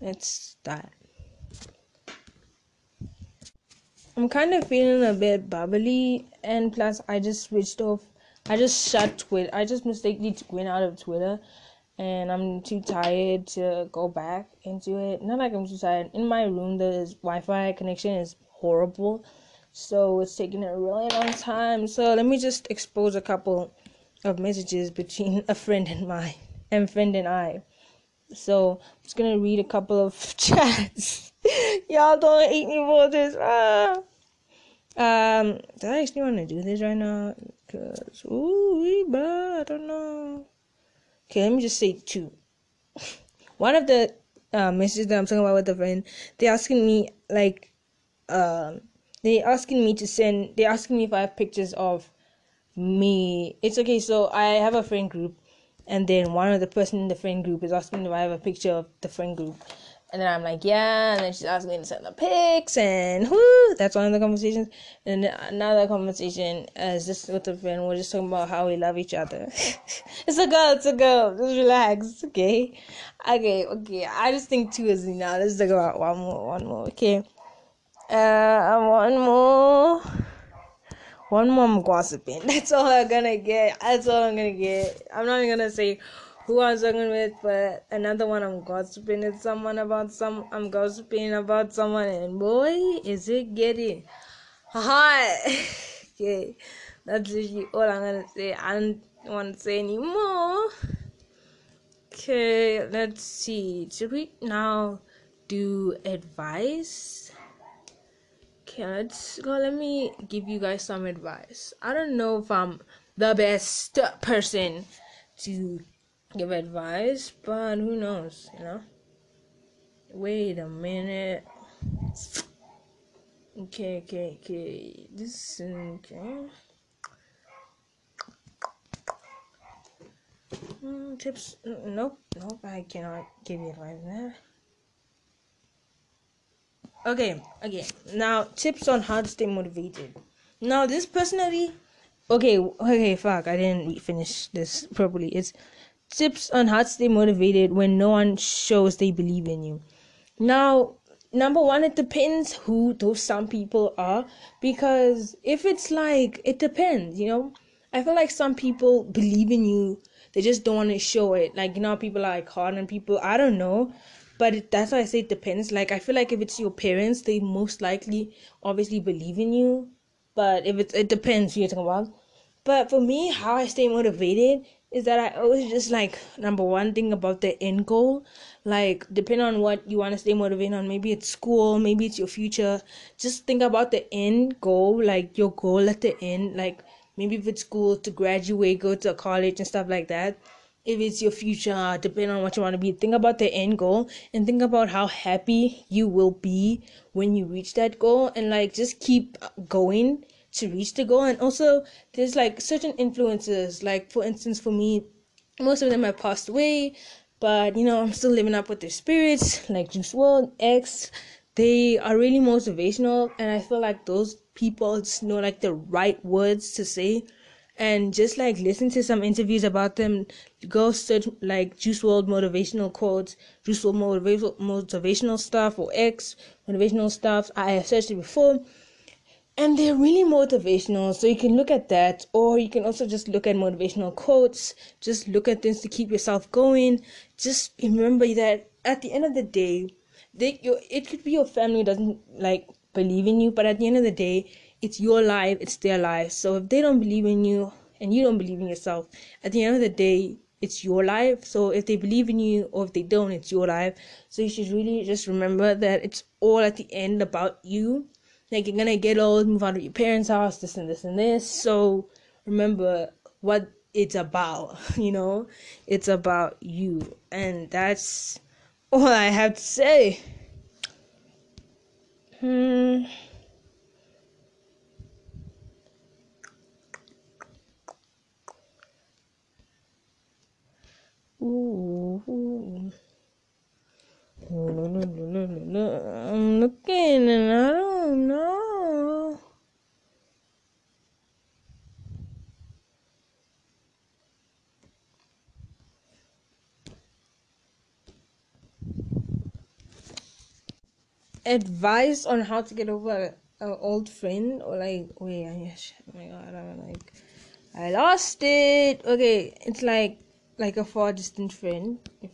it's that. I'm kind of feeling a bit bubbly, and plus, I just switched off. I just shut Twitter. I just mistakenly went out of Twitter, and I'm too tired to go back into it. Not like I'm too tired. In my room, the Wi-Fi connection is horrible, so it's taking a really long time. So let me just expose a couple of messages between [LAUGHS] a friend and my and friend and I. So I'm just gonna read a couple of [LAUGHS] chats. [LAUGHS] Y'all don't hate me for this. Ah. Um, do I actually want to do this right now? Cause ooh, but I don't know. Okay, let me just say two. [LAUGHS] One of the uh, messages that I'm talking about with a friend, they're asking me like, um, they asking me to send. They're asking me if I have pictures of me. It's okay. So I have a friend group, and then one of the person in the friend group is asking if I have a picture of the friend group, and then I'm like, yeah. And then she's asking me to send the pics, and whoo, that's one of the conversations. And another conversation is just with a friend. We're just talking about how we love each other. [LAUGHS] it's a girl, it's a girl. Just relax, okay? Okay, okay. I just think two is enough. Let's talk about one more, one more, okay? Uh, one more. One more I'm gossiping. [LAUGHS] That's all I'm gonna get. That's all I'm gonna get. I'm not even gonna say who I was talking with, but another one I'm gossiping with someone about some I'm gossiping about someone and boy is it getting hot. [LAUGHS] okay. That's literally all I'm gonna say. I don't wanna say anymore. Okay, let's see. Should we now do advice? Okay, let's go. Let me give you guys some advice. I don't know if I'm the best person to give advice, but who knows, you know? Wait a minute. Okay, okay, okay. This is okay. Mm, tips? Nope, nope. I cannot give you advice there. Okay, okay. Now tips on how to stay motivated. Now this personally, okay, okay. Fuck, I didn't finish this properly. It's tips on how to stay motivated when no one shows they believe in you. Now, number one, it depends who those some people are because if it's like it depends, you know. I feel like some people believe in you they just don't want to show it. Like you know, people are like hard on people. I don't know, but that's why I say it depends. Like I feel like if it's your parents, they most likely obviously believe in you. But if it's it depends who you're talking about. But for me, how I stay motivated is that I always just like number one thing about the end goal. Like depending on what you want to stay motivated on, maybe it's school, maybe it's your future. Just think about the end goal, like your goal at the end, like maybe if it's school to graduate, go to college and stuff like that. If it's your future, depending on what you want to be, think about the end goal and think about how happy you will be when you reach that goal and like just keep going to reach the goal. And also, there's like certain influences, like for instance, for me, most of them have passed away, but you know, I'm still living up with their spirits, like Juice WRLD, X. They are really motivational, and I feel like those people just know like the right words to say. And just like listen to some interviews about them. Go search like Juice WRLD motivational quotes Juice WRLD motivational motivational stuff or x motivational stuff. I have searched it before and they're really motivational so you can look at that or you can also just look at motivational quotes just look at things to keep yourself going just remember that at the end of the day they, your, it could be your family doesn't like believe in you, but at the end of the day, it's your life, it's their life. So if they don't believe in you and you don't believe in yourself, at the end of the day, it's your life. So if they believe in you or if they don't, it's your life. So you should really just remember that it's all at the end about you. Like you're gonna get old, move out of your parents' house, this and this and this. So remember what it's about, [LAUGHS] you know? It's about you. And that's all I have to say. Hmm. Ooh. I'm looking and I don't know. advice on how to get over an old friend or like oh wait I, oh my god I'm like I lost it okay it's like like a far distant friend if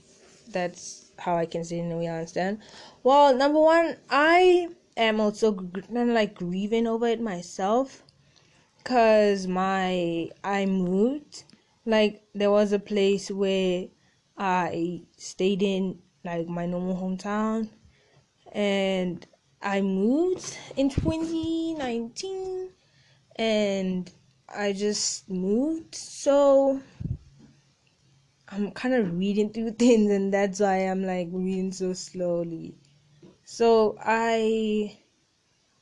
that's how I can say it in a way I understand? Well number one I am also kind of like grieving over it myself because my I moved. Like there was a place where I stayed in like my normal hometown and I moved in 2019 and I just moved. So I'm kind of reading through [LAUGHS] things and that's why I'm like reading so slowly. So I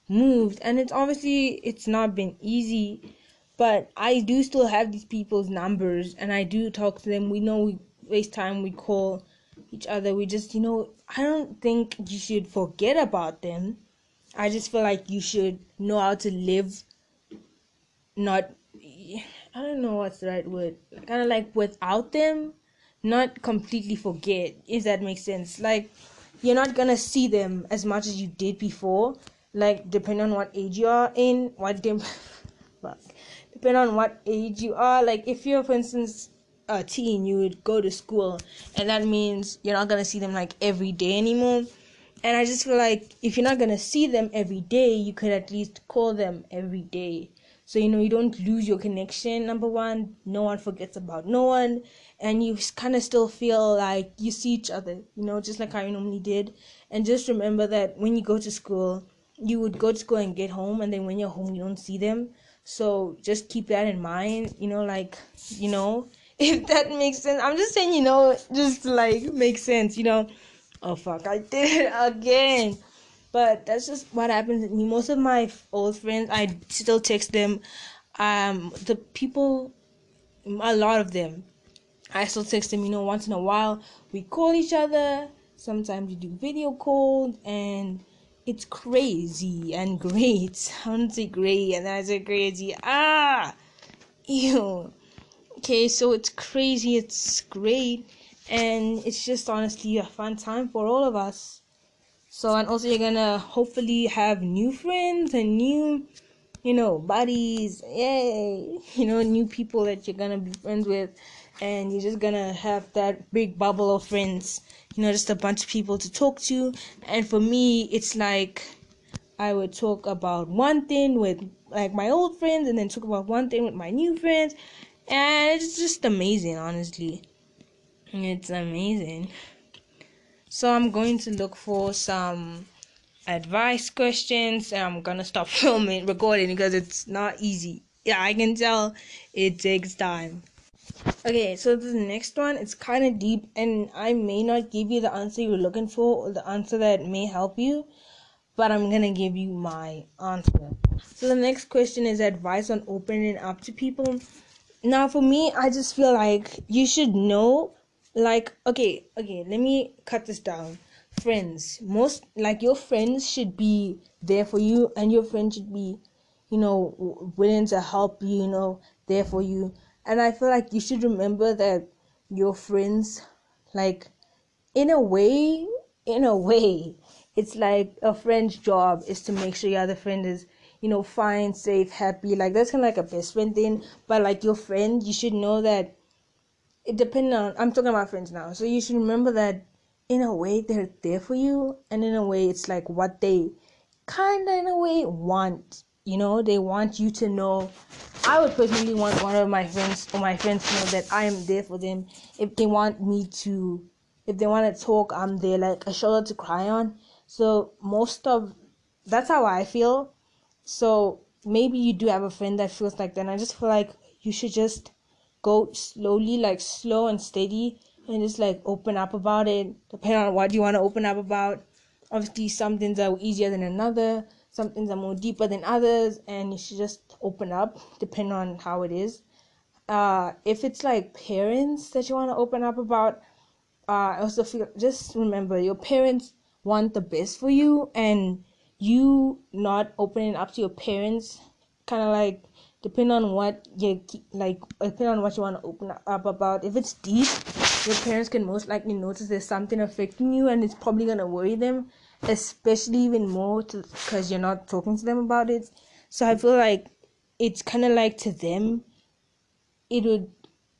moved and it's obviously it's not been easy but I do still have these people's numbers and I do talk to them. We know we waste time, we call each other. We just, you know, I don't think you should forget about them. I just feel like you should know how to live, not, I don't know what's the right word, kind of like without them, not completely forget, if that makes sense. Like, you're not gonna see them as much as you did before, like, depending on what age you are in, what them, [LAUGHS] fuck, depending on what age you are. Like, if you're, for instance, a teen, you would go to school, and that means you're not gonna see them like every day anymore. And I just feel like if you're not gonna see them every day, you could at least call them every day. so you know you don't lose your connection number one no one forgets about no one and you kind of still feel like you see each other you know just like how you normally did. And just remember that when you go to school you would go to school and get home and then when you're home you don't see them. So just keep that in mind you know like you know [LAUGHS] if that makes sense. I'm just saying you know just like makes sense you know. Oh fuck i did it [LAUGHS] again. But that's just what happens to me. Most of my old friends i still text them. Um the people a lot of them i still text him, you know once in a while we call each other. Sometimes we do video calls and it's crazy and great. [LAUGHS] I to say great and i say crazy. Ah! Ew. Okay so it's crazy it's great and it's just honestly a fun time for all of us. So, and also you're gonna hopefully have new friends and new, you know, buddies. Yay! [LAUGHS] You know, new people that you're gonna be friends with, and you're just gonna have that big bubble of friends. You know, just a bunch of people to talk to. And for me, it's like I would talk about one thing with like my old friends, and then talk about one thing with my new friends, and it's just amazing, honestly. It's amazing. So I'm going to look for some advice questions and I'm gonna stop [LAUGHS] filming recording because it's not easy. Yeah, I can tell it takes time. Okay, so the next one it's kind of deep and I may not give you the answer you're looking for or the answer that may help you, but I'm gonna give you my answer. So the next question is advice on opening up to people. Now for me, I just feel like you should know like okay okay let me cut this down friends most like your friends should be there for you and your friends should be you know willing to help you you know there for you and i feel like you should remember that your friends like in a way in a way it's like a friend's job is to make sure your other friend is you know fine safe happy like that's kind of like a best friend thing but like your friend you should know that it depends on I'm talking about friends now. So you should remember that in a way they're there for you and in a way it's like what they kinda in a way want. You know, they want you to know I would personally want one of my friends or my friends to know that I am there for them. If they want me to if they want to talk, I'm there like a shoulder to cry on. So most of that's how I feel. So maybe you do have a friend that feels like that. And I just feel like you should just go slowly, like slow and steady, and just like open up about it, depending on what you want to open up about. Obviously, some things are easier than another, some things are more deeper than others, and you should just open up depending on how it is. Uh, if it's like parents that you want to open up about, uh, also feel just remember your parents want the best for you, and you not opening up to your parents kind of like depending on what you like depending on what you want to open up about if it's deep your parents can most likely notice there's something affecting you and it's probably going to worry them especially even more because you're not talking to them about it. So i feel like it's kind of like to them it would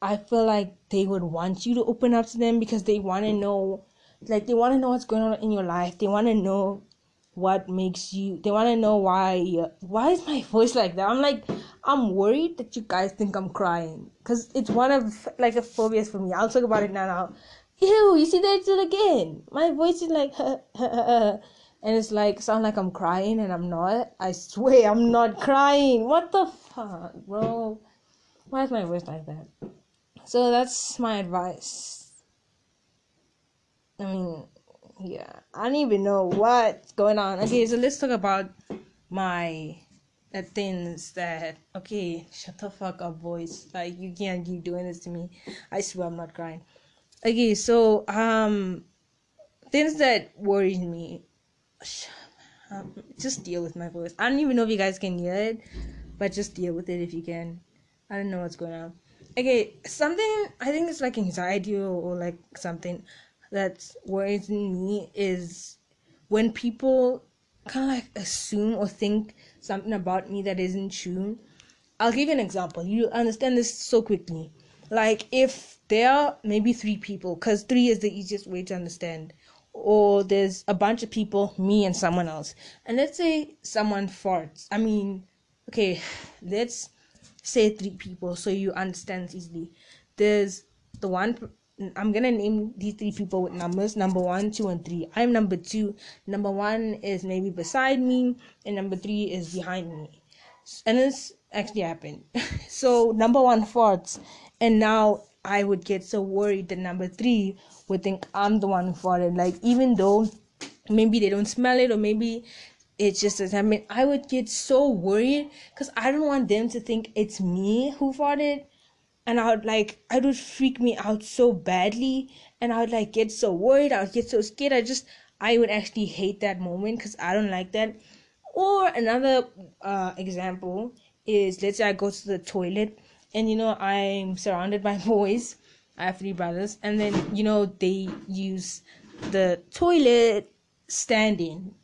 i feel like they would want you to open up to them because they want to know like they want to know what's going on in your life. They want to know what makes you they want to know why why is my [LAUGHS] voice like that? I'm like i'm worried that you guys think i'm crying because it's one of like a phobias for me. I'll talk about it now now ew you see that it again my voice is like [LAUGHS] and it's like sound like i'm crying and i'm not i swear i'm not crying what the fuck bro why is my voice like that so that's my advice i mean yeah, I don't even know what's going on. Okay, so let's talk about my the things that okay, shut the fuck up, boys. Like you can't keep doing this to me. I swear I'm not crying. Okay, so um, things that worries me. Um, just deal with my voice. I don't even know if you guys can hear it, but just deal with it if you can. I don't know what's going on. Okay, something I think it's like anxiety or, or like something that worries me is when people kind of like assume or think something about me that isn't true. I'll give you an example. You understand this so quickly. Like if there are maybe three people, because three is the easiest way to understand, or there's a bunch of people, me and someone else, and let's say someone farts. I mean, okay, let's say three people so you understand easily. There's the one I'm gonna name these three people with numbers number one, two, and three. I'm number two. Number one is maybe beside me, and number three is behind me. And this actually happened. [LAUGHS] so number one farts, and now I would get so worried that number three would think I'm the one who farted. Like even though maybe they don't smell it or maybe it just doesn't I mean I would get so worried because I don't want them to think it's me who farted and I would like I would freak me out so badly and I would like get so worried, I would get so scared. I just I would actually hate that moment because I don't like that. Or another uh, example is let's say I go to the toilet and you know I'm surrounded by [LAUGHS] boys. I have three brothers, and then you know they use the toilet standing.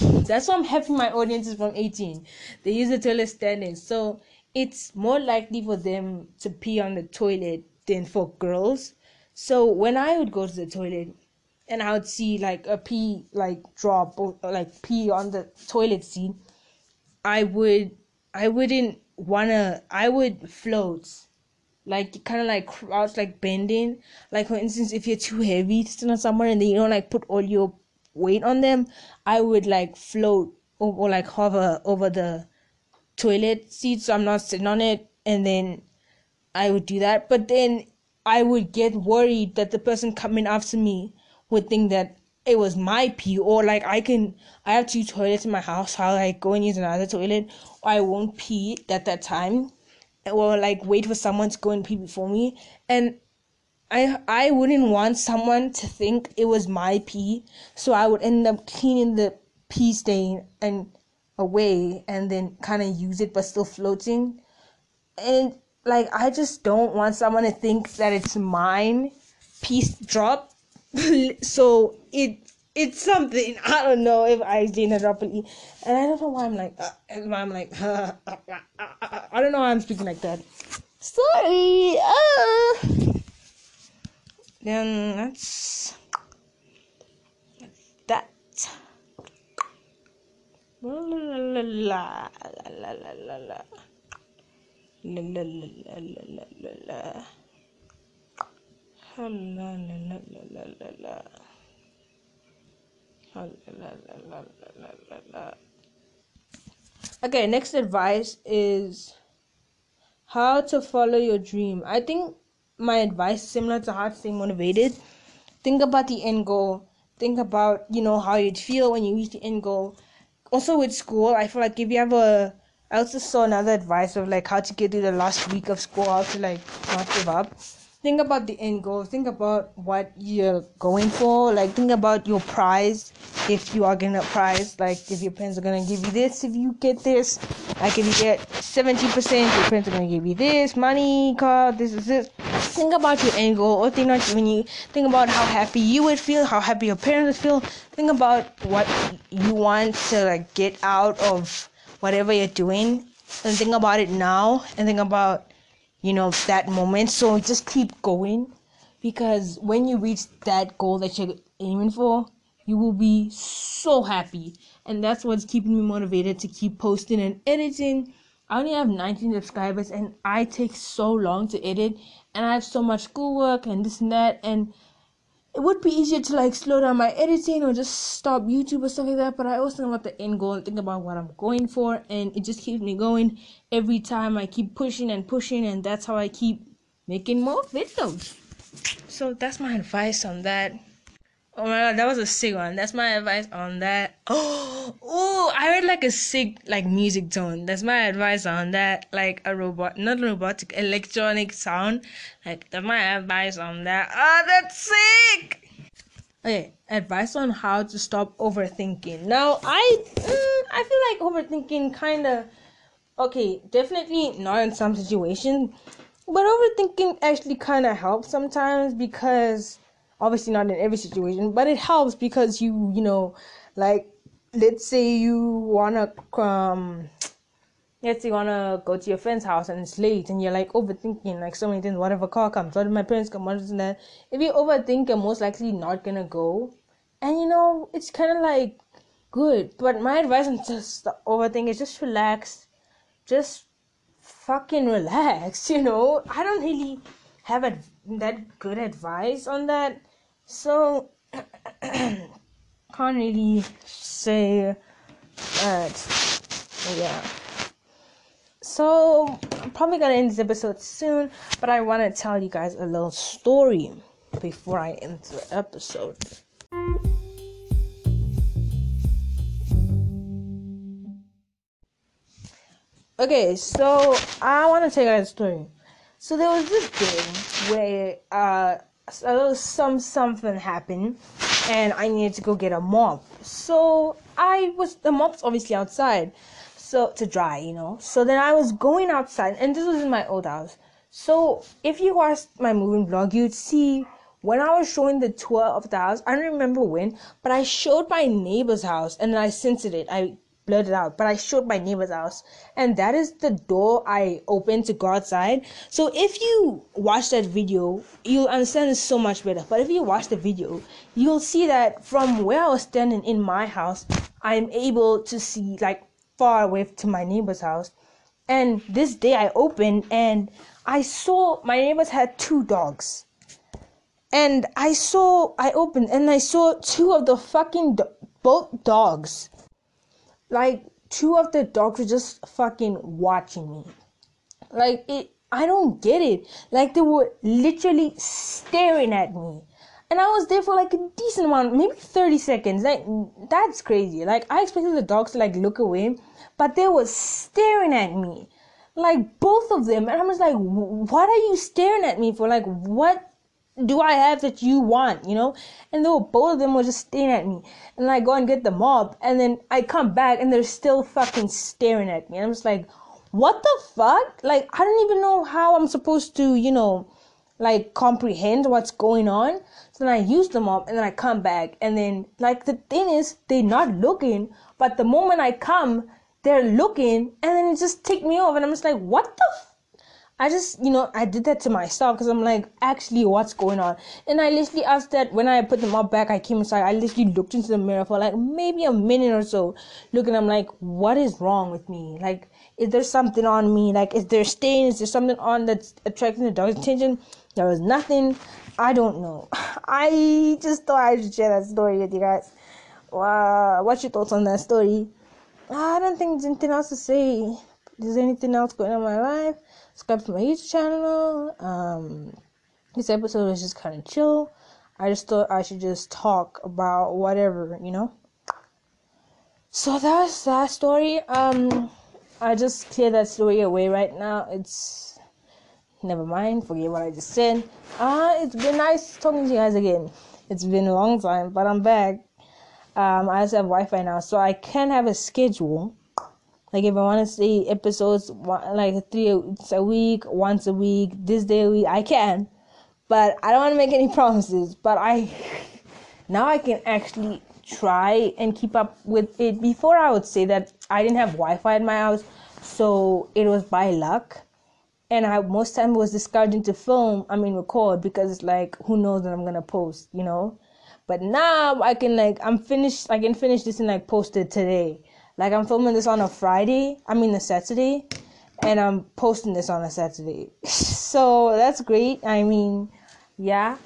That's why I'm happy my audience is from 18. They use the toilet standing. So it's more likely for them to pee on the toilet than for girls. So when I would go to the toilet and I would see like a pee like drop or like pee on the toilet seat, I would I wouldn't wanna I would float. Like kind of like crouch, like bending. Like for instance, if you're too heavy to stand on someone and then you don't like put all your weight on them, I would like float or, or like hover over the toilet seat so I'm not sitting on it and then I would do that. But then I would get worried that the person coming after me would think that it was my pee or like I can I have two toilets in my house, so I'll like go and use another toilet or I won't pee at that time. Or like wait for someone to go and pee before me. And I I wouldn't want someone to think it was my pee, so I would end up cleaning the pee stain and away and then kind of use it but still floating. And like I just don't want someone to think that it's mine piece drop. So it it's something I don't know if I did it properly, and I don't know why I'm like uh, why I'm like uh, uh, I don't know why I'm speaking like that. Sorry. Uh. Then that's that. La la la la la la la la. La la la la la Okay, next advice is how to follow your dream. I think my advice similar to how to stay motivated. Think about the end goal. Think about, you know, how you'd feel when you reach the end goal also with school, I feel like if you have a, I also saw another advice of like how to get through the last week of school, how to like not give up. Think about the end goal. Think about what you're going for. Like think about your prize. If you are getting a prize, like if your parents are gonna give you this, if you get this, like if you get seventy percent, your parents are gonna give you this money, car, this is this. Think about your end goal, or think about when you think about how happy you would feel, how happy your parents would feel. Think about what you want to like get out of whatever you're doing, and think about it now, and think about you know that moment. So just keep going because when you reach that goal that you're aiming for you will be so happy. And that's what's keeping me motivated to keep posting and editing. I only have 19 subscribers and i take so long to edit and i have so much schoolwork and this and that. And it would be easier to like slow down my editing or just stop YouTube or stuff like that. But I always think about the end goal and think about what I'm going for, and it just keeps me going every time. I keep pushing and pushing, and that's how I keep making more videos. So that's my advice on that. Oh my god, that was a sick one. That's my advice on that. [GASPS] Oh, oh, I heard like a sick like music tone. That's my advice on that. Like a robot, not robotic, electronic sound. Like that's my advice on that. Oh, that's sick. Okay, advice on how to stop overthinking. Now, I mm, I feel like overthinking kind of okay, definitely not in some situations, but overthinking actually kind of helps sometimes because obviously not in every situation but it helps because you you know like let's say you wanna um let's say you wanna go to your friend's house and it's late and you're like overthinking like so many things what if a car comes what if my parents come what if that if you overthink you're most likely not gonna go and you know it's kind of like good but my advice on just overthink is just relax just fucking relax, [LAUGHS] you know? I don't really have that good advice on that. So, [CLEARS THROAT] can't really say that. Yeah. So, I'm probably gonna end this episode soon, but I want to tell you guys a little story before I end the episode. Okay, so I want to tell you guys a story. So there was this day where uh, so some something happened, and I needed to go get a mop. So I was the mop's obviously outside, so to dry, you know. So then I was going outside, and this was in my old house. So if you watched my moving vlog, you'd see when I was showing the tour of the house. I don't remember when, but I showed my neighbor's house, and then I censored it. I blurred it out, but I showed my neighbor's house, and that is the door I opened to go outside. So if you watch that video, you'll understand so much better. But if you watch the video, you'll see that from where I was standing in my house, I'm able to see like far away to my neighbor's house. And this day I opened and I saw my neighbors had two dogs. And I saw, I opened and I saw two of the fucking, do- both dogs like two of the dogs were just fucking watching me. Like it I don't get it. Like they were literally staring at me. And I was there for like a decent amount, maybe 30 seconds. Like that's crazy. Like I expected the dogs to like look away, but they were staring at me. Like both of them. And I was like, what are you staring at me for? Like what do I have that you want, you know? And were both of them were just staring at me. And I go and get the mop, and then I come back and they're still fucking staring at me. And I'm just like, what the fuck? Like, I don't even know how I'm supposed to, you know, like comprehend what's going on. So then I use the mop and then I come back. And then, like, the thing is, they're not looking, but the moment I come, they're looking, and then it just take me off. And I'm just like, what the I just, you know, I did that to myself because I'm like, actually, what's going on? And I literally asked that when I put them up back, I came inside, I literally looked into the mirror for like maybe a minute or so, looking, I'm like, what is wrong with me? Like, is there something on me? Like, is there stain? Is there something on that's attracting the dog's attention? There was nothing. I don't know. [SIGHS] I just thought I should share that story with you guys. Wow, what's your thoughts on that story? I don't think there's anything else to say. Is there anything else going on in my life? Subscribe to my YouTube channel. Um, this episode is just kind of chill. I just thought I should just talk about whatever, you know. So that's that story. Um, I just clear that story away right now. It's never mind. Forget what I just said. Uh, it's been nice talking to you guys again. It's been a long time, but I'm back. Um, I also have Wi-Fi now, so I can have a schedule like if I want to see episodes like three a week, once a week, this day a week, I can. But I don't want to make any [LAUGHS] promises. But I [LAUGHS] now I can actually try and keep up with it. Before I would say that I didn't have Wi-Fi in my house, so it was by luck. And I most time was discouraging to film, I mean record, because it's like who knows when I'm gonna post, you know. But now I can like I'm finished. I can finish this and like post it today like I'm filming this on a Friday, I mean a Saturday, and I'm posting this on a Saturday. [LAUGHS] so that's great. I mean, yeah.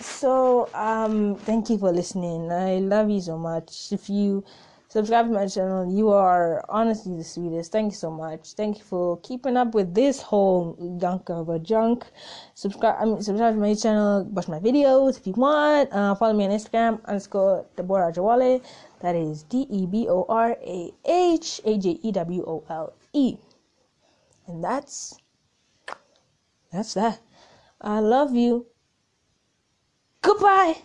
So um thank you for listening. I love you so much. If you subscribe to my channel, you are honestly the sweetest. Thank you so much. Thank you for keeping up with this whole gunk of a junk. Subscribe I mean subscribe to my channel, watch my videos if you want. Uh, follow me on Instagram underscore Deborah Ajewole. That is D E B O R A H A J E W O L E. And that's that's that. I love you. Goodbye.